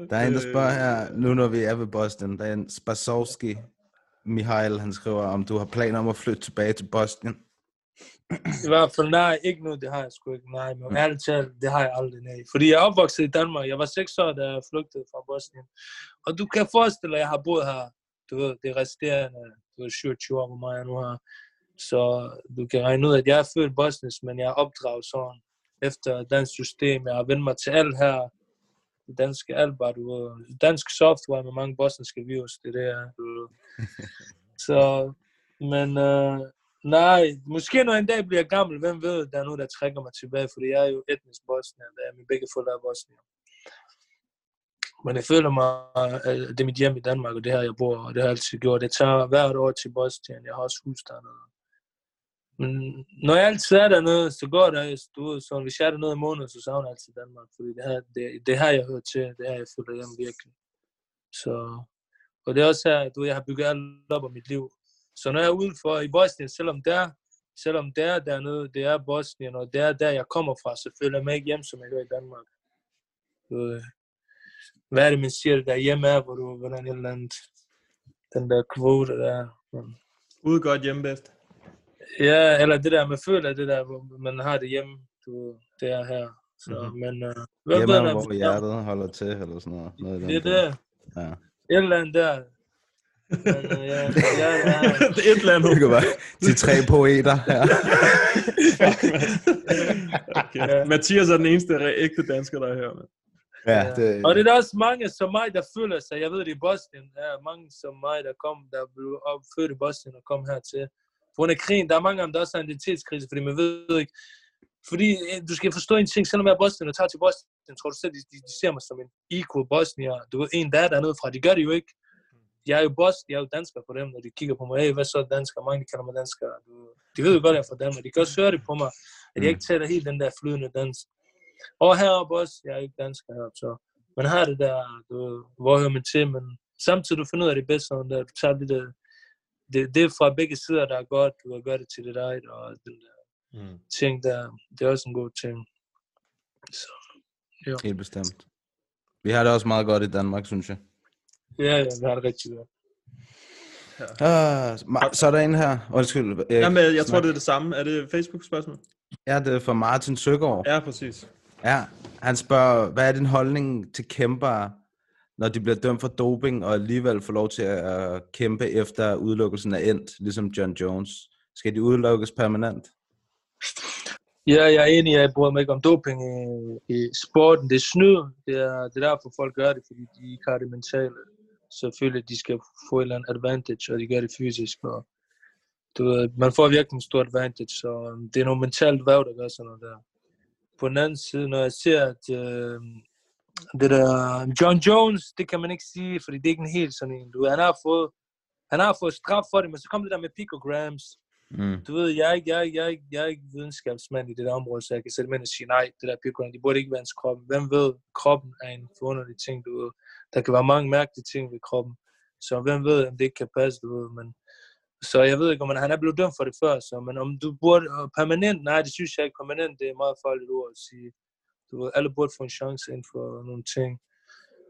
Der er en, der spørger her, nu når vi er ved Boston, der er en Spasowski, Mihail, han skriver, om du har planer om at flytte tilbage til Boston. I hvert fald nej, ikke nu, det har jeg sgu ikke. Nej, men ærligt talt, det har jeg aldrig, nej. Fordi jeg er opvokset i Danmark. Jeg var 6 år, da jeg flygtede fra Bosnien. Og du kan forestille dig, at jeg har boet her, du ved, det resterende, du ved, 27 år, hvor meget jeg nu har. Så du kan regne ud, at jeg er født bosnisk, men jeg er opdraget sådan efter dansk system. Jeg har vendt mig til alt her. Det danske alt bare, du. Dansk software med mange bosniske virus, det er det, jeg, du ved. Så, men øh, nej, måske når en dag bliver jeg gammel, hvem ved, der er noget, der trækker mig tilbage, fordi jeg er jo etnisk bosnier, der er mine begge forældre er bosnier. Men jeg føler mig, at det er mit hjem i Danmark, og det her, jeg bor, og det har jeg altid gjort. Jeg tager hvert år til Bosnien, jeg har også hus dernede. Men når jeg altid er dernede, så går der, altså, du ved, så hvis jeg er dernede i måneden, så savner jeg altid Danmark, fordi det her, det, det her, jeg hører til, det her, jeg føler hjemme virkelig. Så, og det er også her, du ved, jeg har bygget alt op om mit liv. Så når jeg er udenfor i Bosnien, selvom der, selvom det er dernede, det er Bosnien, og det er der, jeg kommer fra, så føler jeg mig ikke hjem, som jeg gør i Danmark. Du ved, hvad er det, man siger, der hjemme er, hvor du, hvordan et eller andet, den der kvote der. Men, Ude godt, hjemme bedst. Ja, eller det der, man føler det der, hvor man har det hjemme, du, det er her. Så, mm-hmm. men, uh, hvad Hjemme, ved der, hvor hjertet holder til, eller sådan noget. noget i det er det. Ja. Et eller andet der. Men, uh, ja, ja, ja. det et eller andet. Det kan være de tre poeter her. okay. Mathias er den eneste ægte dansker, der er her. Man. Ja, det, Og det er der også mange som mig, der føler sig, jeg ved det i Bosnien, der er mange som mig, der kom, der blev opfødt i Bosnien og kom hertil. På grund af krigen, der er mange af dem, der også har en identitetskrise, fordi man ved ikke, fordi øh, du skal forstå en ting, selvom jeg er Bosnien og tager til Bosnien, tror du selv, de, de, de ser mig som en equal bosnier. Du ved, en der er dernede fra, de gør det jo ikke. Jeg er jo boss, jeg er jo dansker for dem, når de kigger på mig, hey, hvad så dansker? Mange de kalder mig dansker. Du, de ved jo godt, at jeg er fra Danmark. De kan også høre det på mig, at jeg ikke taler helt den der flydende dansk. Og heroppe også, jeg er ikke dansker heroppe, så man har det der, du, hvor hører man til, men samtidig du finder ud af det bedste, sådan der, du tager det der, det, det er fra begge sider, der er godt, du kan gøre det til dit eget, og den der Mm. ting der, det er også en god ting. Så, jo. Helt bestemt. Vi har det også meget godt i Danmark, synes jeg. Ja, ja, det har det rigtig godt. Ah, Ma- så er der en her. Undskyld. Erik. Jamen, jeg tror, det er det samme. Er det Facebook-spørgsmål? Ja, det er fra Martin Søgaard. Ja, præcis. Ja, han spørger, hvad er din holdning til kæmpere, når de bliver dømt for doping, og alligevel får lov til at kæmpe efter udelukkelsen er endt, ligesom John Jones? Skal de udelukkes permanent? Ja, jeg er enig, jeg bryder mig ikke om doping i, i sporten. Det er snyd. Det er, det er derfor, folk gør det, fordi de ikke har det mentale. Selvfølgelig, de skal få et eller andet advantage, og de gør det fysisk. Og, du ved, man får virkelig en stor advantage, så um, det er noget mentalt værv, der gør sådan noget der. På den anden side, når jeg ser, at øh, det der John Jones, det kan man ikke sige, fordi det er ikke en helt sådan en. Du han har fået, han har fået straf for det, men så kom det der med picograms. Mm. Du ved, jeg er, ikke, jeg, er, ikke- jeg, er, ikke- jeg er ikke videnskabsmand i det der område, så jeg kan sætte mig ind og sige, nej, det der picogram, de burde ikke være ens krop. Hvem ved, kroppen er en forunderlig ting, du ved. Der kan være mange mærkelige ting ved kroppen. Så hvem ved, om det ikke kan passe, du ved. Men, så jeg ved ikke, om han, er blevet dømt for det før, så, men om du burde permanent, nej, det synes jeg ikke. Permanent, det er meget farligt ord at sige. Du ved, alle burde få en chance inden for nogle ting.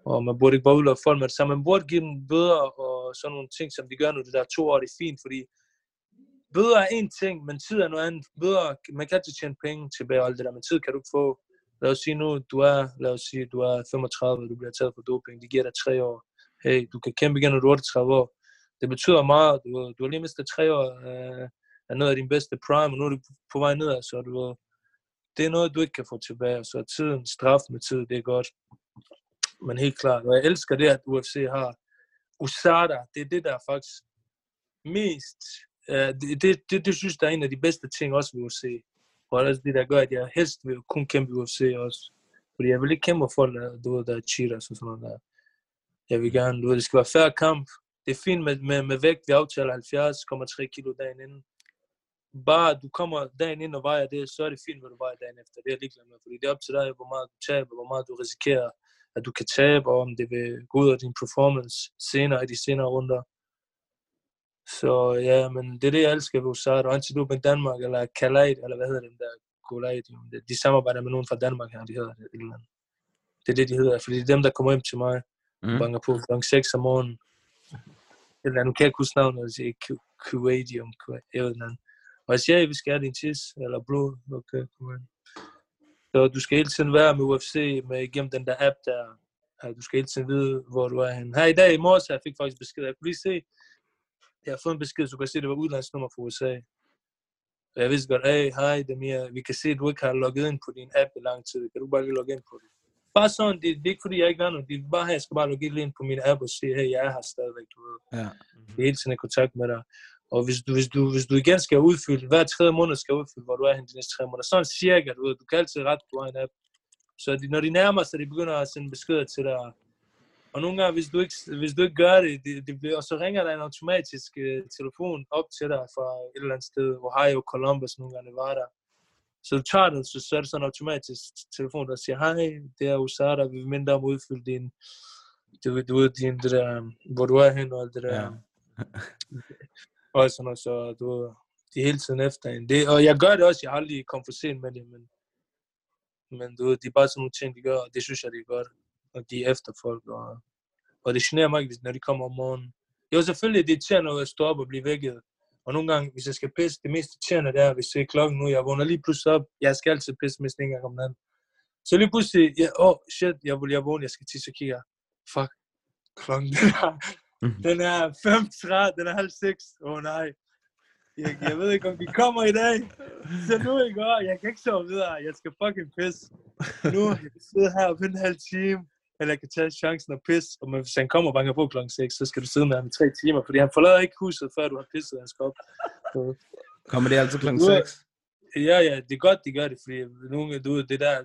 Og man burde ikke bare udlade folk med det samme. Man burde give dem bøder og sådan nogle ting, som de gør nu. Det der to år, det er fint, fordi bøder er en ting, men tid er noget andet. Bøder, man kan altid tjene penge tilbage og alt det der, men tid kan du ikke få. Lad os sige nu, du er, lad os sige, du er 35, og du bliver taget for doping. De giver dig tre år. Hey, du kan kæmpe igen, når du er 38 år. Det betyder meget. Du, du har lige mistet tre år øh, af noget af din bedste prime, og nu er du på vej nedad, så du det er noget, du ikke kan få tilbage. Så tiden, straf med tid, det er godt. Men helt klart, og jeg elsker det, at UFC har USADA. Det er det, der er faktisk mest Uh, det, det, det, det, synes jeg er en af de bedste ting også ved UFC. Og det er det, der gør, at jeg helst vil kun kæmpe i UFC også. Fordi jeg vil ikke kæmpe for folk, der, du ved, der er cheaters og sådan noget der. Jeg vil gerne, du ved, det skal være færre kamp. Det er fint med, med, med vægt, vi aftaler 70,3 kilo dagen inden. Bare du kommer dagen ind og vejer det, så er det fint, hvad du vejer dagen efter. Det er jeg ligeglad med, fordi det er op til dig, hvor meget du taber, hvor meget du risikerer, at du kan tabe, og om det vil gå ud af din performance senere i de senere runder. Så ja, men det er det, jeg elsker ved USA. Og Antidoping Danmark, eller Kalait, eller hvad hedder den der Kolait, de samarbejder med nogen fra Danmark her, de hedder det. et eller andet. Det er det, de hedder, fordi det er dem, der kommer hjem til mig, Mm. banker på kl. 6 om morgenen. Eller nu kan jeg ikke huske navnet, altså Kuwaitium, et eller andet. Og jeg siger, at vi skal have din tis eller blod. Okay, kom ind. Så du skal hele tiden være med UFC, med igennem den der app der. Du skal hele tiden vide, hvor du er henne. Her i dag i morges, jeg fik faktisk besked. Jeg kunne lige se, jeg har fået en besked, så du kan se, at det var udlandsnummer fra USA. Og jeg vidste godt, hey, hej Demir, vi kan se, at du ikke har logget ind på din app i lang tid. Kan du bare lige logge ind på det? Bare sådan, det, det er ikke fordi, jeg ikke gør noget. Det er bare jeg skal bare logge ind på min app og se, hey, jeg er her stadigvæk, du ved. Ja. Det er hele tiden i kontakt med dig. Og hvis du, hvis, du, hvis du igen skal udfylde, hver tredje måned skal udfylde, hvor du er hen de næste tre måneder, sådan cirka, du ved, du kan altid ret, har en app. Så de, når de nærmer sig, de begynder at sende beskeder til dig. Og nogle gange, hvis du ikke, hvis du ikke gør det, det, det bliver, og så ringer der en automatisk uh, telefon op til dig fra et eller andet sted, Ohio, Columbus, nogle gange Nevada. Så du tager den, så, så er det sådan en automatisk telefon, der siger, hej, det er Usada, vi vil minde dig om at udfylde din, du, du din, det der, hvor du er hen og alt det der. Ja. og sådan noget, så du ved, de er hele tiden efter en. Det, og jeg gør det også, jeg har aldrig kommet for sent med det, men, men du ved, det er bare sådan nogle ting, de gør, og det synes jeg, det er godt. Og de er efter folk, og, og det generer mig ikke, når de kommer om morgenen. Jo, selvfølgelig det er irriterende at stå op og blive vækket. Og nogle gange, hvis jeg skal pisse, det mest irriterende det er, hvis det er klokken nu, jeg vågner lige pludselig op, jeg skal altid pisse mindst en gang om natten. Så lige pludselig, ja, åh, oh, shit, jeg, vil- jeg vågner, jeg skal tisse og kigger. Fuck, klokken den er, den er 5.30, den er halv seks. Åh oh, nej. Jeg, jeg ved ikke, om de kommer i dag. Så nu i går, jeg kan ikke sove videre. Jeg skal fucking pisse. Nu, jeg kan sidde her og vente en halv time. Eller jeg kan tage chancen og pisse. Og hvis han kommer og banker på klokken 6, så skal du sidde med ham i tre timer. Fordi han forlader ikke huset, før du har pisset, han skal op. Så, Kommer det altid klokken Nu er- 6? Ja, ja, det er godt, de gør det, fordi nogle, du det der,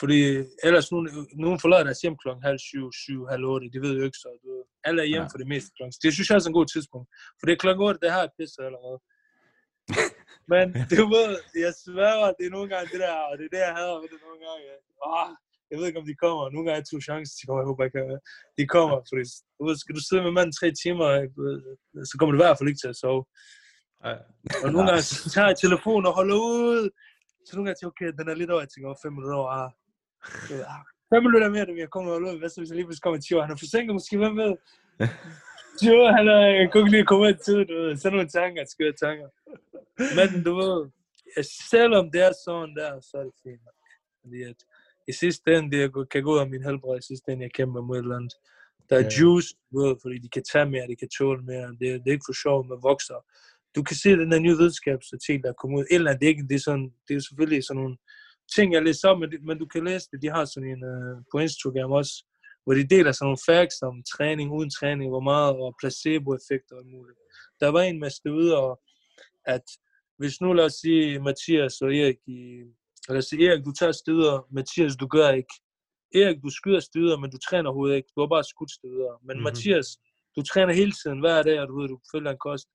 fordi ellers nogen, nogen forlader deres hjem klokken halv syv, syv, halv otte, de ved jo ikke så, du alle er hjemme Ja. for det meste klokken. Det synes jeg også er en god tidspunkt, for det er klokken otte, det har jeg pisset allerede. Men du ved, jeg sværger, det er nogle gange det der, og det er det, jeg hader ved det nogle gange. Åh, jeg ved ikke, om de kommer. Nogle gange er jeg to chancer, de kommer, jeg håber ikke, at de kommer. Fordi, du ved, skal du sidde med manden tre timer, øh, så kommer du i hvert fald ikke til at sove. Og nogle gange så tager jeg telefonen og holder ud. Så nogle gange tænker okay, den er lidt over. Jeg tænker, fem minutter over. Ah. Fem minutter mere, vil jeg kommer og holde ud. Hvad så, hvis jeg lige pludselig kommer 10 år? Han er forsinket måske, hvem ved? 10 år, han er, kunne ikke lige komme ud i tid, du ved. Sådan nogle tanker, skøre tanker. Men du ved, selvom det er sådan der, så er det fint. Fordi at i sidste ende, det kan gå ud af min helbred, i sidste ende, jeg kæmper mod et eller andet. Der er Ja. juice, du ved, fordi de kan tage mere, de kan tåle mere. Det, det er ikke for sjov med vokser. Du kan se den der nye videnskabsartikel, der er kommet ud. Et eller andet, det er, ikke, det er, sådan, det er selvfølgelig sådan nogle ting, jeg læser op, men, men du kan læse det. De har sådan en uh, på Instagram også, hvor de deler sådan nogle facts om træning, uden træning, hvor meget, og placebo-effekter og muligt. Der var en med studier, og at hvis nu, lad os sige, Mathias og Erik, i, lad os sige, Erik, du tager støder, Mathias, du gør ikke. Erik, du skyder støder, men du træner overhovedet ikke. Du har bare skudt støder. Men Mhm. mm-hmm. Mathias, du træner hele tiden, hver dag, og du ved, du følger en kost.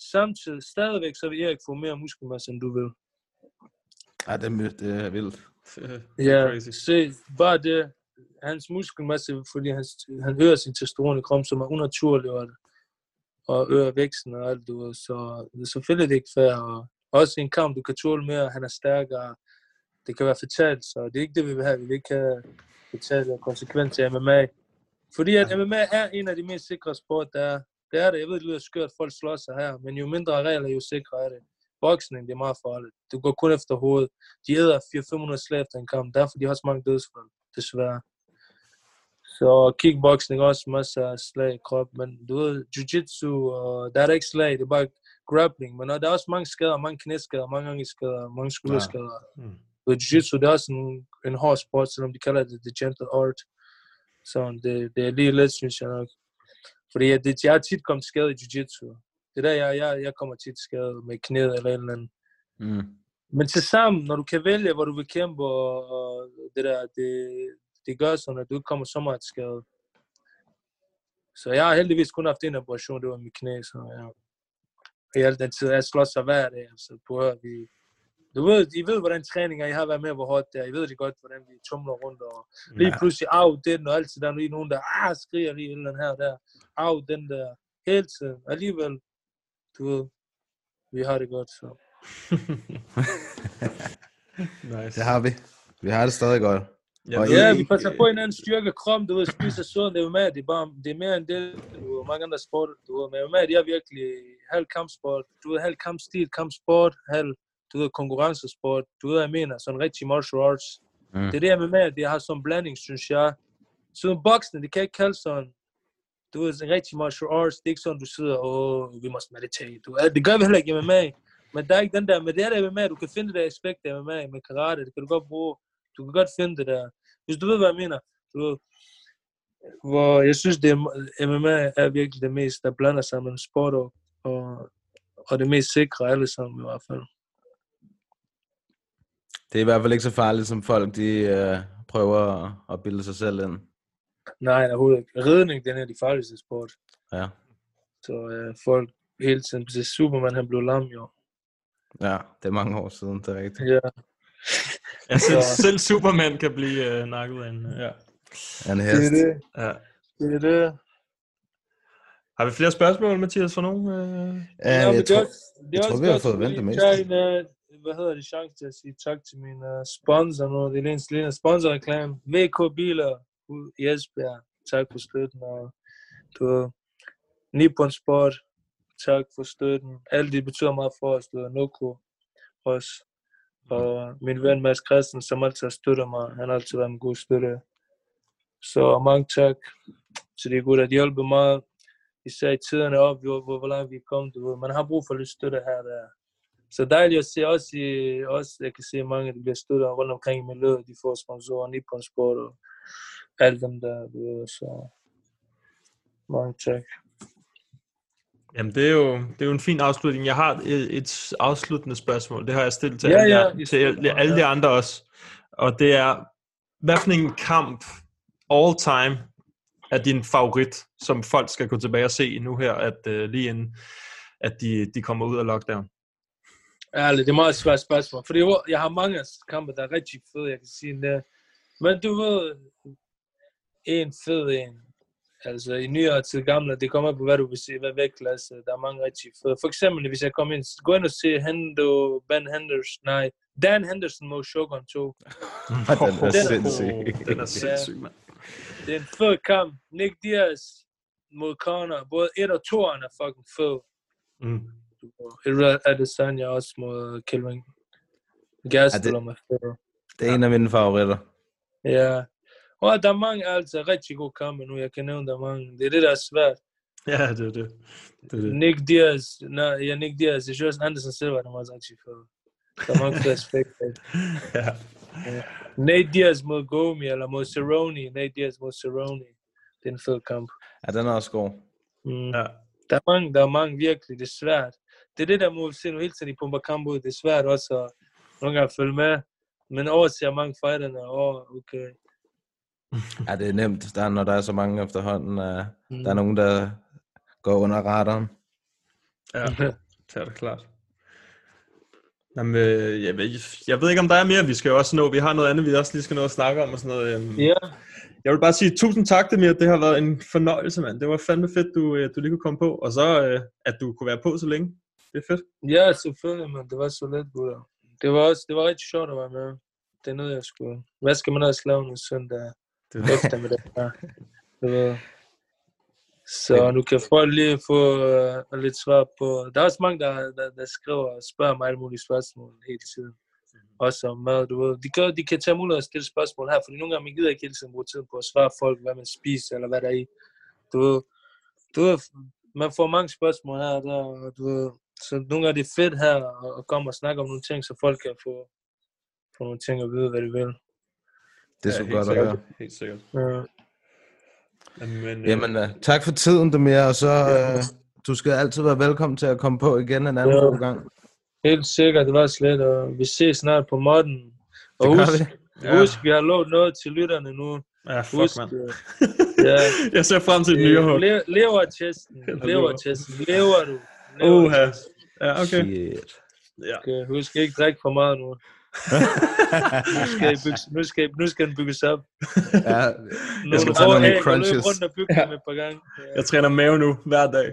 Samtidig, stadigvæk, så vil Erik få mere muskelmasse, end du vil. Ej, det, er- det er vildt. Ja, se, bare det, hans muskelmasse, fordi han, han øger sin testosteron i kroppen, som er unaturligt, og, og øger væksten og alt, du. Så det er selvfølgelig det ikke fair. Og også i en kamp, du kan tåle mere, han er stærkere. Det kan være fatalt, så det er ikke det, vi vil have. Vi vil ikke have fatale konsekvenser af MMA. Fordi at MMA er en af de mest sikre sport, der er. Det er det. Jeg ved, det lyder skørt, folk slår sig her, men jo mindre regler, jo sikre er det. Boksning, det er meget farligt. Du går kun efter hovedet. De æder 400-500 slag efter en kamp. Derfor de har så mange dødsfald, desværre. Så kickboxing også masser af slag i krop, men du ved, jiu-jitsu, og der er ikke slag, det er bare grappling, men der er også mange skader, mange knæskader, mange ankelskader, mange skulderskader. Mm. Og jiu-jitsu, det er også en, en hård sport, selvom de kalder det the gentle art. Så det, det er lige lidt, synes jeg nok. Fordi jeg, det, jeg har tit kommet til skade i jiu-jitsu. Det er der, jeg, jeg, jeg kommer tit til skade med knæet eller et eller andet. Mm. Men til sammen, når du kan vælge, hvor du vil kæmpe, og, og det der, det, det gør sådan, at du ikke kommer så meget til skade. Så jeg har heldigvis kun haft en operation, det var mit knæ, så ja. I al den tid, jeg slår sig hver dag, altså på vi... Du ved, I ved, hvordan træninger, I har været med, hvor hårdt det er. I ved det godt, hvordan vi tumler rundt, og lige Ja. pludselig, af den, og altid der er lige nogen, der ah, skriger lige et eller andet her og der. Af den der, hele tiden. Alligevel, du ved, vi har det godt, så. nice. Det har vi. Vi har det stadig godt. Jeg Og Ja, I- vi passer på hinanden, styrker kroppen, du ved, spiser sundt, det er med, det er, bare, det er mere end det, du ved, mange andre sport, du ved, men MMA, de har virkelig halv kampsport, du ved, halv kampstil, kampsport, halv, du ved, konkurrencesport, du ved, jeg mener, sådan rigtig martial arts. Mm. Det er det, jeg med med, det har sådan en blanding, synes jeg. Så boksning, det kan ikke kalde sådan, du ved, en rigtig martial arts, det er ikke sådan, du sidder, åh, oh, vi må meditate, du det gør vi heller ikke i MMA, men der er ikke den der, men det er der MMA, du kan finde det der aspekt af MMA, med karate, det kan du godt bruge, du kan godt finde det der, hvis du ved, hvad jeg mener, du ved, hvor jeg synes, det er, MMA er virkelig det mest, der blander sammen sport og, og, og det mest sikre alle sammen i hvert fald. Det er i hvert fald ikke så farligt, som folk de øh, prøver at, at bilde sig selv ind. Nej, overhovedet ikke. Ridning, den er de farligste sport. Ja. Så øh, folk hele tiden, hvis Superman han blev lam jo. Ja, det er mange år siden, det er rigtigt. Ja. Ja, selv, Superman kan blive uh, nakket af en, ja. En Det hest. er det. ja. Det er det. Har vi flere spørgsmål, Mathias, for nogen? Uh... Ja, Ja, jeg, men det er tror, også- det er jeg tror, vi har fået vendt det meste. Der er en, øh, hvad hedder det, chance til at sige tak til min uh, sponsor nu. Det er en lille sponsorreklame. VK Biler ude i Esbjerg. Tak for støtten. Og du Nippon Sport. Tak for støtten. Alt det betyder meget for os. Du Noko også. Og min ven Mads Christen, som altid har støttet mig. Han har altid været en god støtte. Så mange tak til de gutter. De hjælper meget især i tiderne op, hvor, hvor, hvor langt vi er kommet. Man har brug for lidt støtte her der. Så dejligt at se også, i, også jeg kan se mange, der bliver støttet rundt omkring i miljøet. De får sponsorer, Nippon Sport og alle dem der. Du ved, så mange tak. Jamen, det er, jo, det er jo en fin afslutning. Jeg har et, et afsluttende spørgsmål. Det har jeg stillet til, Ja, alle, ja, jer, til alle, alle de andre også. Og det er, hvad for en kamp all time er din favorit, som folk skal gå tilbage og se nu her, at uh, lige inden at de, de kommer ud af lockdown? Ærligt, det er meget svært spørgsmål. Fordi jeg, jeg har mange kampe, der er rigtig fede, jeg kan sige det. Men du ved, en fed en. Altså i nyere til gamle, det kommer på, hvad du vil sige, hvad vægtklasse. Der er mange rigtig fede. For eksempel, hvis jeg kommer ind, gå ind og se Hendo, Ben Henderson, nej, Dan Henderson mod Shogun 2. Den er sindssyg. Den er sindssyg, mand. Det er en fed kamp. Nick Diaz mod Conor. Både 1 og 2 er fucking fed. Mm. Adesanya også mod Kelvin Gastelum Ja, er fed. Det er en af mine favoritter. Ja. Og der er mange altså rigtig gode kampe nu. Jeg kan nævne der er mange. Det er det, der er svært. Ja, det er det. det, er det. Nick Diaz, nej, ja, Nick Diaz. Jeg synes, Anderson Silva, der var rigtig fed. Der er mange flere aspekter. ja. Ja. Nate Diaz mod Gomi, eller mod Cerrone. Nate Diaz mod Cerrone. Det er en fed kamp. Ja, den er også god. Mm. Ja. Der er mange, der er mange virkelig. Det er svært. Det er det, der må se nu hele tiden, de pumper kamp ud. Det er svært også at nogle gange følge med. Men overser mange fighterne. Åh, okay. Ja, det er nemt, der, er- når der er så mange efterhånden. Uh, Mm. Der er nogen, der går under radaren. Ja, det er det klart. Jamen, øh, jeg, ved, jeg ved ikke, om der er mere, vi skal jo også nå. Vi har noget andet, vi også lige skal nå at snakke om og sådan noget. øhm. Ja, Jeg vil bare sige tusind tak, Demir. Det har været en fornøjelse, mand. Det var fandme fedt, du, øh, du lige kunne komme på. Og så, øh, at du kunne være på så længe. Det er fedt. ja, selvfølgelig, men det var så let, gutter. Det var også, det var rigtig sjovt at være med. Det er noget, jeg skulle... Hvad skal man også lave en søndag Det eftermiddag? Ja. Det var... Så nu kan folk lige få uh, lidt svar på... Der er også mange, der, der, der skriver og spørger mig alle mulige spørgsmål hele tiden. Også om mad, du ved. De kan, de kan tage mulighed at stille spørgsmål her, fordi nogle gange man gider ikke hele tiden bruge tid på at svare folk, hvad man spiser, eller hvad der er i. Du ved, du ved, man får mange spørgsmål her, der, du ved, så nogle gange er det fedt her at, at komme og snakke om nogle ting, så folk kan få, få nogle ting at vide, hvad de vil. Det er Ja, så helt godt at sikkert. høre. Helt sikkert. Ja. Men, øh, Jamen, uh, tak for tiden, Demir, og så uh, du skal altid være velkommen til at komme på igen en anden Ja. god gang. Helt sikkert, det var slet, og vi ses snart på modden. Og Det gør husk, vi. ja. husk, vi har lovet noget til lytterne nu. Ja, fuck, Husk, mand. øh, ja. jeg ser frem til et nye hug. Le- levertesten, levertesten, lever du? Levertesten. Ja, okay. Shit. Ja. Okay, husk ikke drikke for meget nu. nu, skal I bygge, nu, skal, nu skal den bygges op. Ja, Nogle skal tage nogle crunches. rundt og bygge dem et par gange. Ja, Jeg træner mave nu, hver dag.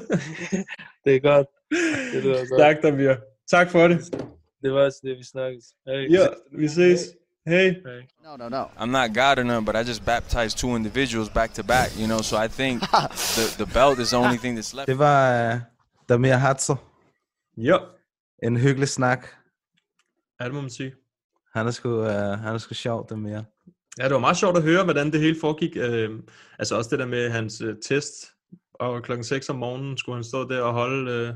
det er godt. Det lyder godt. Tak, Damir. Tak for det. Det var også det, vi snakkede. Hey. Ja, vi ses. Hej. Hey. No, no, no. I'm not God or nothing, but I just baptized two individuals back to back, you know, so I think the, the belt is the only thing that's left. Det var, uh, Damir Hatzer. Ja. En hyggelig snak. Ja, det må man sige. Han er sgu, uh, han er sgu sjov, Damir. Ja, det var meget sjovt at høre, hvordan det hele foregik. Øh, altså også det der med hans øh, test, og klokken 6 om morgenen skulle han stå der og holde, øh,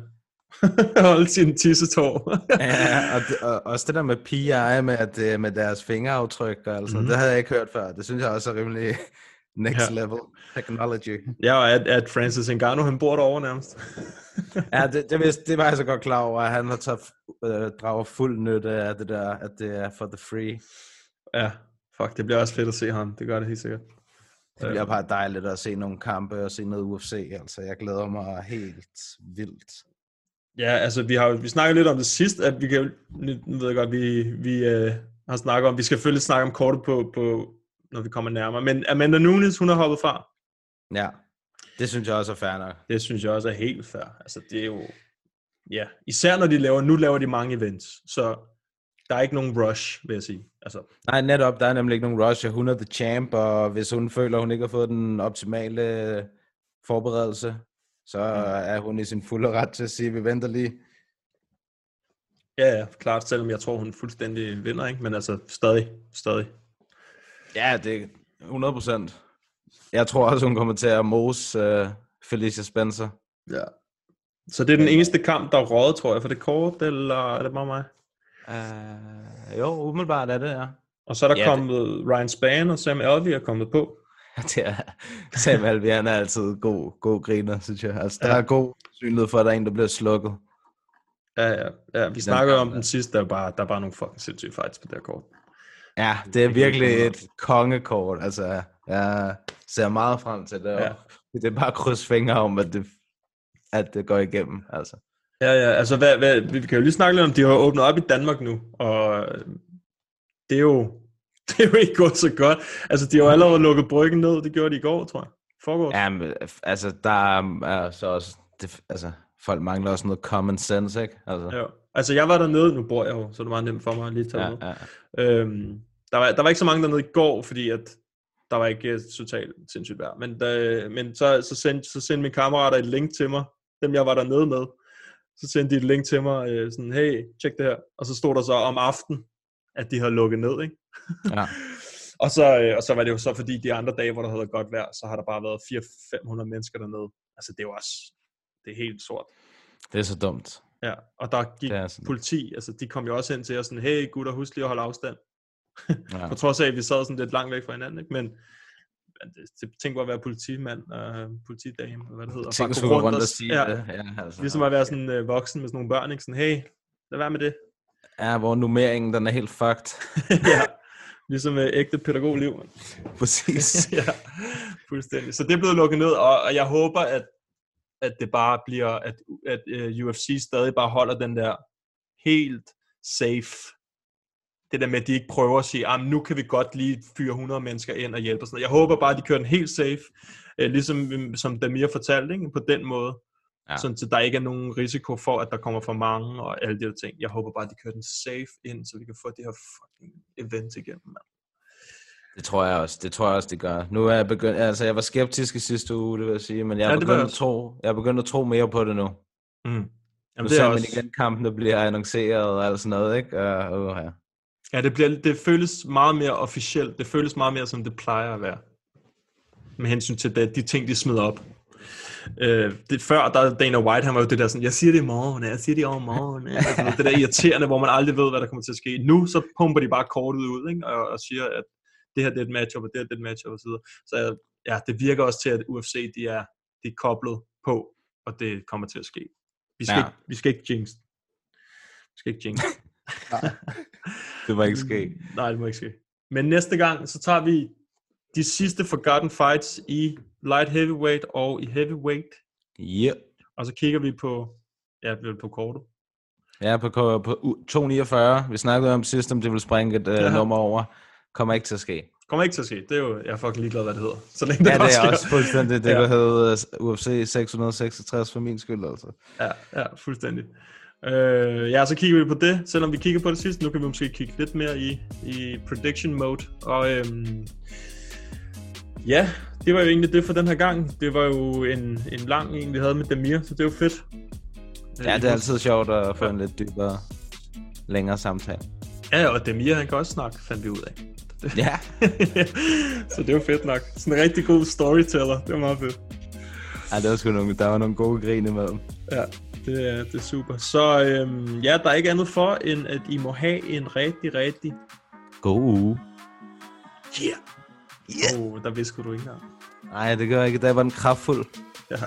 holde sin tissetår. ja, og, det, og også det der med PI med, at, øh, med deres fingeraftryk og altså, mm-hmm. det havde jeg ikke hørt før. Det synes jeg også er rimelig next Ja. level technology. ja, og at, at Francis Ngannou, han bor derovre nærmest. ja, det, det, vidste, det var jeg så godt klar over, at han har taget, øh, drager fuld nytte af det der, at det er for the free. Ja, fuck, det bliver også fedt at se ham. Det gør det helt sikkert. Det bliver bare dejligt at se nogle kampe og se noget UFC. Altså, jeg glæder mig helt vildt. Ja, altså vi har vi snakkede lidt om det sidst, at vi kan nu ved jeg godt, vi, vi øh, har snakket om, vi skal selvfølgelig snakke om kortet på, på, når vi kommer nærmere, men Amanda Nunes, hun er hoppet fra. Ja, det synes jeg også er fair nok. Det synes jeg også er helt fair. Altså det er jo, ja, især når de laver, nu laver de mange events, så der er ikke nogen rush, vil jeg sige. Altså, Nej, netop, der er nemlig ikke nogen rush. Hun er the champ, og hvis hun føler, hun ikke har fået den optimale forberedelse, så er hun i sin fulde ret til at sige, at vi venter lige. ja, ja, klart, selvom jeg tror, hun fuldstændig vinder, ikke? men altså stadig, stadig. Ja, det er 100 procent. Jeg tror også, hun kommer til at mose uh, Felicia Spencer. Ja. Så det er den eneste kamp, der er røget, tror jeg, for det kort, eller er det bare mig? Uh, jo, umiddelbart er det, ja. Og så er der Ja, ja, det- kommet Ryan Spann og Sam Alvey er kommet på. det er, Sam Alvey, han er altid god, god griner, synes jeg. Altså, der Ja. er god synlighed for, at der er en, der bliver slukket. Ja, ja, ja. Vi den snakkede om den sidste, der er bare, der er bare nogle fucking sindssyge fights på det her kort. Ja, det er virkelig et kongekort. Altså, jeg ser meget frem til det. Ja. Det er bare kryds fingre om, at det, at det går igennem. Altså. Ja, ja, altså hvad, hvad, vi kan jo lige snakke lidt om, de har åbnet op i Danmark nu, og det er jo, det er jo ikke gået så godt. Altså, de har jo allerede lukket bryggen ned, det gjorde de i går, tror jeg. Forgår. Ja, men, altså, der er så også... Det, altså, folk mangler også noget common sense, ikke? Altså, Ja. Altså, jeg var dernede, nu bor jeg jo, så det var nemt for mig at lige tage Ja, med. ja. Øhm, der, var, der var ikke så mange dernede i går, fordi at der var ikke øh, totalt sindssygt vejr. Men, da, men så, så, sendte, så sendte mine kammerater et link til mig, dem jeg var dernede med. Så sendte de et link til mig, øh, sådan, hey, tjek det her. Og så stod der så om aften, at de havde lukket ned, ikke? ja. Og så, øh, og så var det jo så, fordi de andre dage, hvor der havde været godt vejr, så har der bare været 400-500 mennesker dernede. Altså, det er jo også, det er helt sort. Det er så dumt. Ja, og der gik er sådan. politi, altså de kom jo også hen til os sådan, hey gutter, husk lige at holde afstand. Ja. På trods af, at vi sad sådan lidt langt væk fra hinanden, ikke? men tænk på at være politimand, og politidame, eller hvad det hedder. Tænk at gå rundt og sige ja, det. Ja, altså. Ligesom at være sådan øh, voksen med sådan nogle børn, ikke? Sådan, hey, lad være med det. Ja, hvor nummeringen, den er helt fucked. ja, ligesom øh, ægte pædagogliv. Præcis. ja, fuldstændig. Så det er blevet lukket ned, og, og jeg håber, at, at det bare bliver, at, at uh, UFC stadig bare holder den der helt safe, det der med, at de ikke prøver at sige, ah, nu kan vi godt lige fyre 100 mennesker ind og hjælpe og sådan noget. Jeg håber bare, at de kører den helt safe, uh, ligesom øh, som Damir fortalte, ikke? på den måde. Ja. Ja. Sådan, så der ikke er nogen risiko for, at der kommer for mange og alle de der ting. Jeg håber bare, at de kører den safe ind, så vi kan få det her fucking event igennem. Man. Det tror jeg også. Det tror jeg også, det gør. Nu er jeg begyndt... Altså, jeg var skeptisk i sidste uge, det vil jeg sige, men jeg er, Ja, begyndt, at tro, jeg er begyndt at tro mere på det nu. Mm. Jamen, nu det er også... igen kampen, der bliver annonceret og alt sådan noget, ikke? Og, uh, ja. Ja, det, bliver, det føles meget mere officielt. Det føles meget mere, som det plejer at være. Med hensyn til det, de ting, de smider op. Øh, det, før, der Dana White, han var jo det der sådan, jeg siger det i morgen, jeg siger det i overmorgen. Ja. Altså, det der irriterende, hvor man aldrig ved, hvad der kommer til at ske. Nu så pumper de bare kortet ud, ikke? Og, og siger, at det her det er et matchup, og det her det er et matchup, og så ja, det virker også til, at UFC, de er, de er koblet på, og det kommer til at ske. Vi skal, Ja. ikke, vi skal ikke jinx. Vi skal ikke jinx. Det må ikke ske. Nej, det må ikke ske. Men næste gang, så tager vi de sidste Forgotten Fights i light heavyweight og i heavyweight. Yep. Og så kigger vi på, ja, på kortet. Ja, på, på, på u- 249. Vi snakkede om sidst, om det ville springe et uh, Ja. nummer over. Kommer ikke til at ske. Kommer ikke til at ske. Det er jo, jeg er fucking ligeglad, hvad det hedder. Så længe det Ja, det er sker. også fuldstændig. Det ja. ja. hedde uh, UFC 666 for min skyld, altså. Ja, ja, fuldstændig. Øh, ja, så kigger vi på det, selvom vi kigger på det sidste. Nu kan vi måske kigge lidt mere i, i prediction mode. Og øhm, ja, det var jo egentlig det for den her gang. Det var jo en, en lang en, vi havde med Demir, så det jo fedt. Ja, det er altid sjovt at få en lidt dybere, længere samtale. Ja, og Demir, han kan også snakke, fandt vi ud af. Ja. så det var fedt nok. Sådan en rigtig god storyteller. Det var meget fedt. Ja, det var sgu nogle, der var nogle gode grin imellem. Ja, det er, det er super. Så øhm, ja, der er ikke andet for, end at I må have en rigtig, rigtig... God uge. Yeah. Yeah. Oh, der visker du ikke her. Nej, det gør jeg ikke. Der var den kraftfuld. Ja.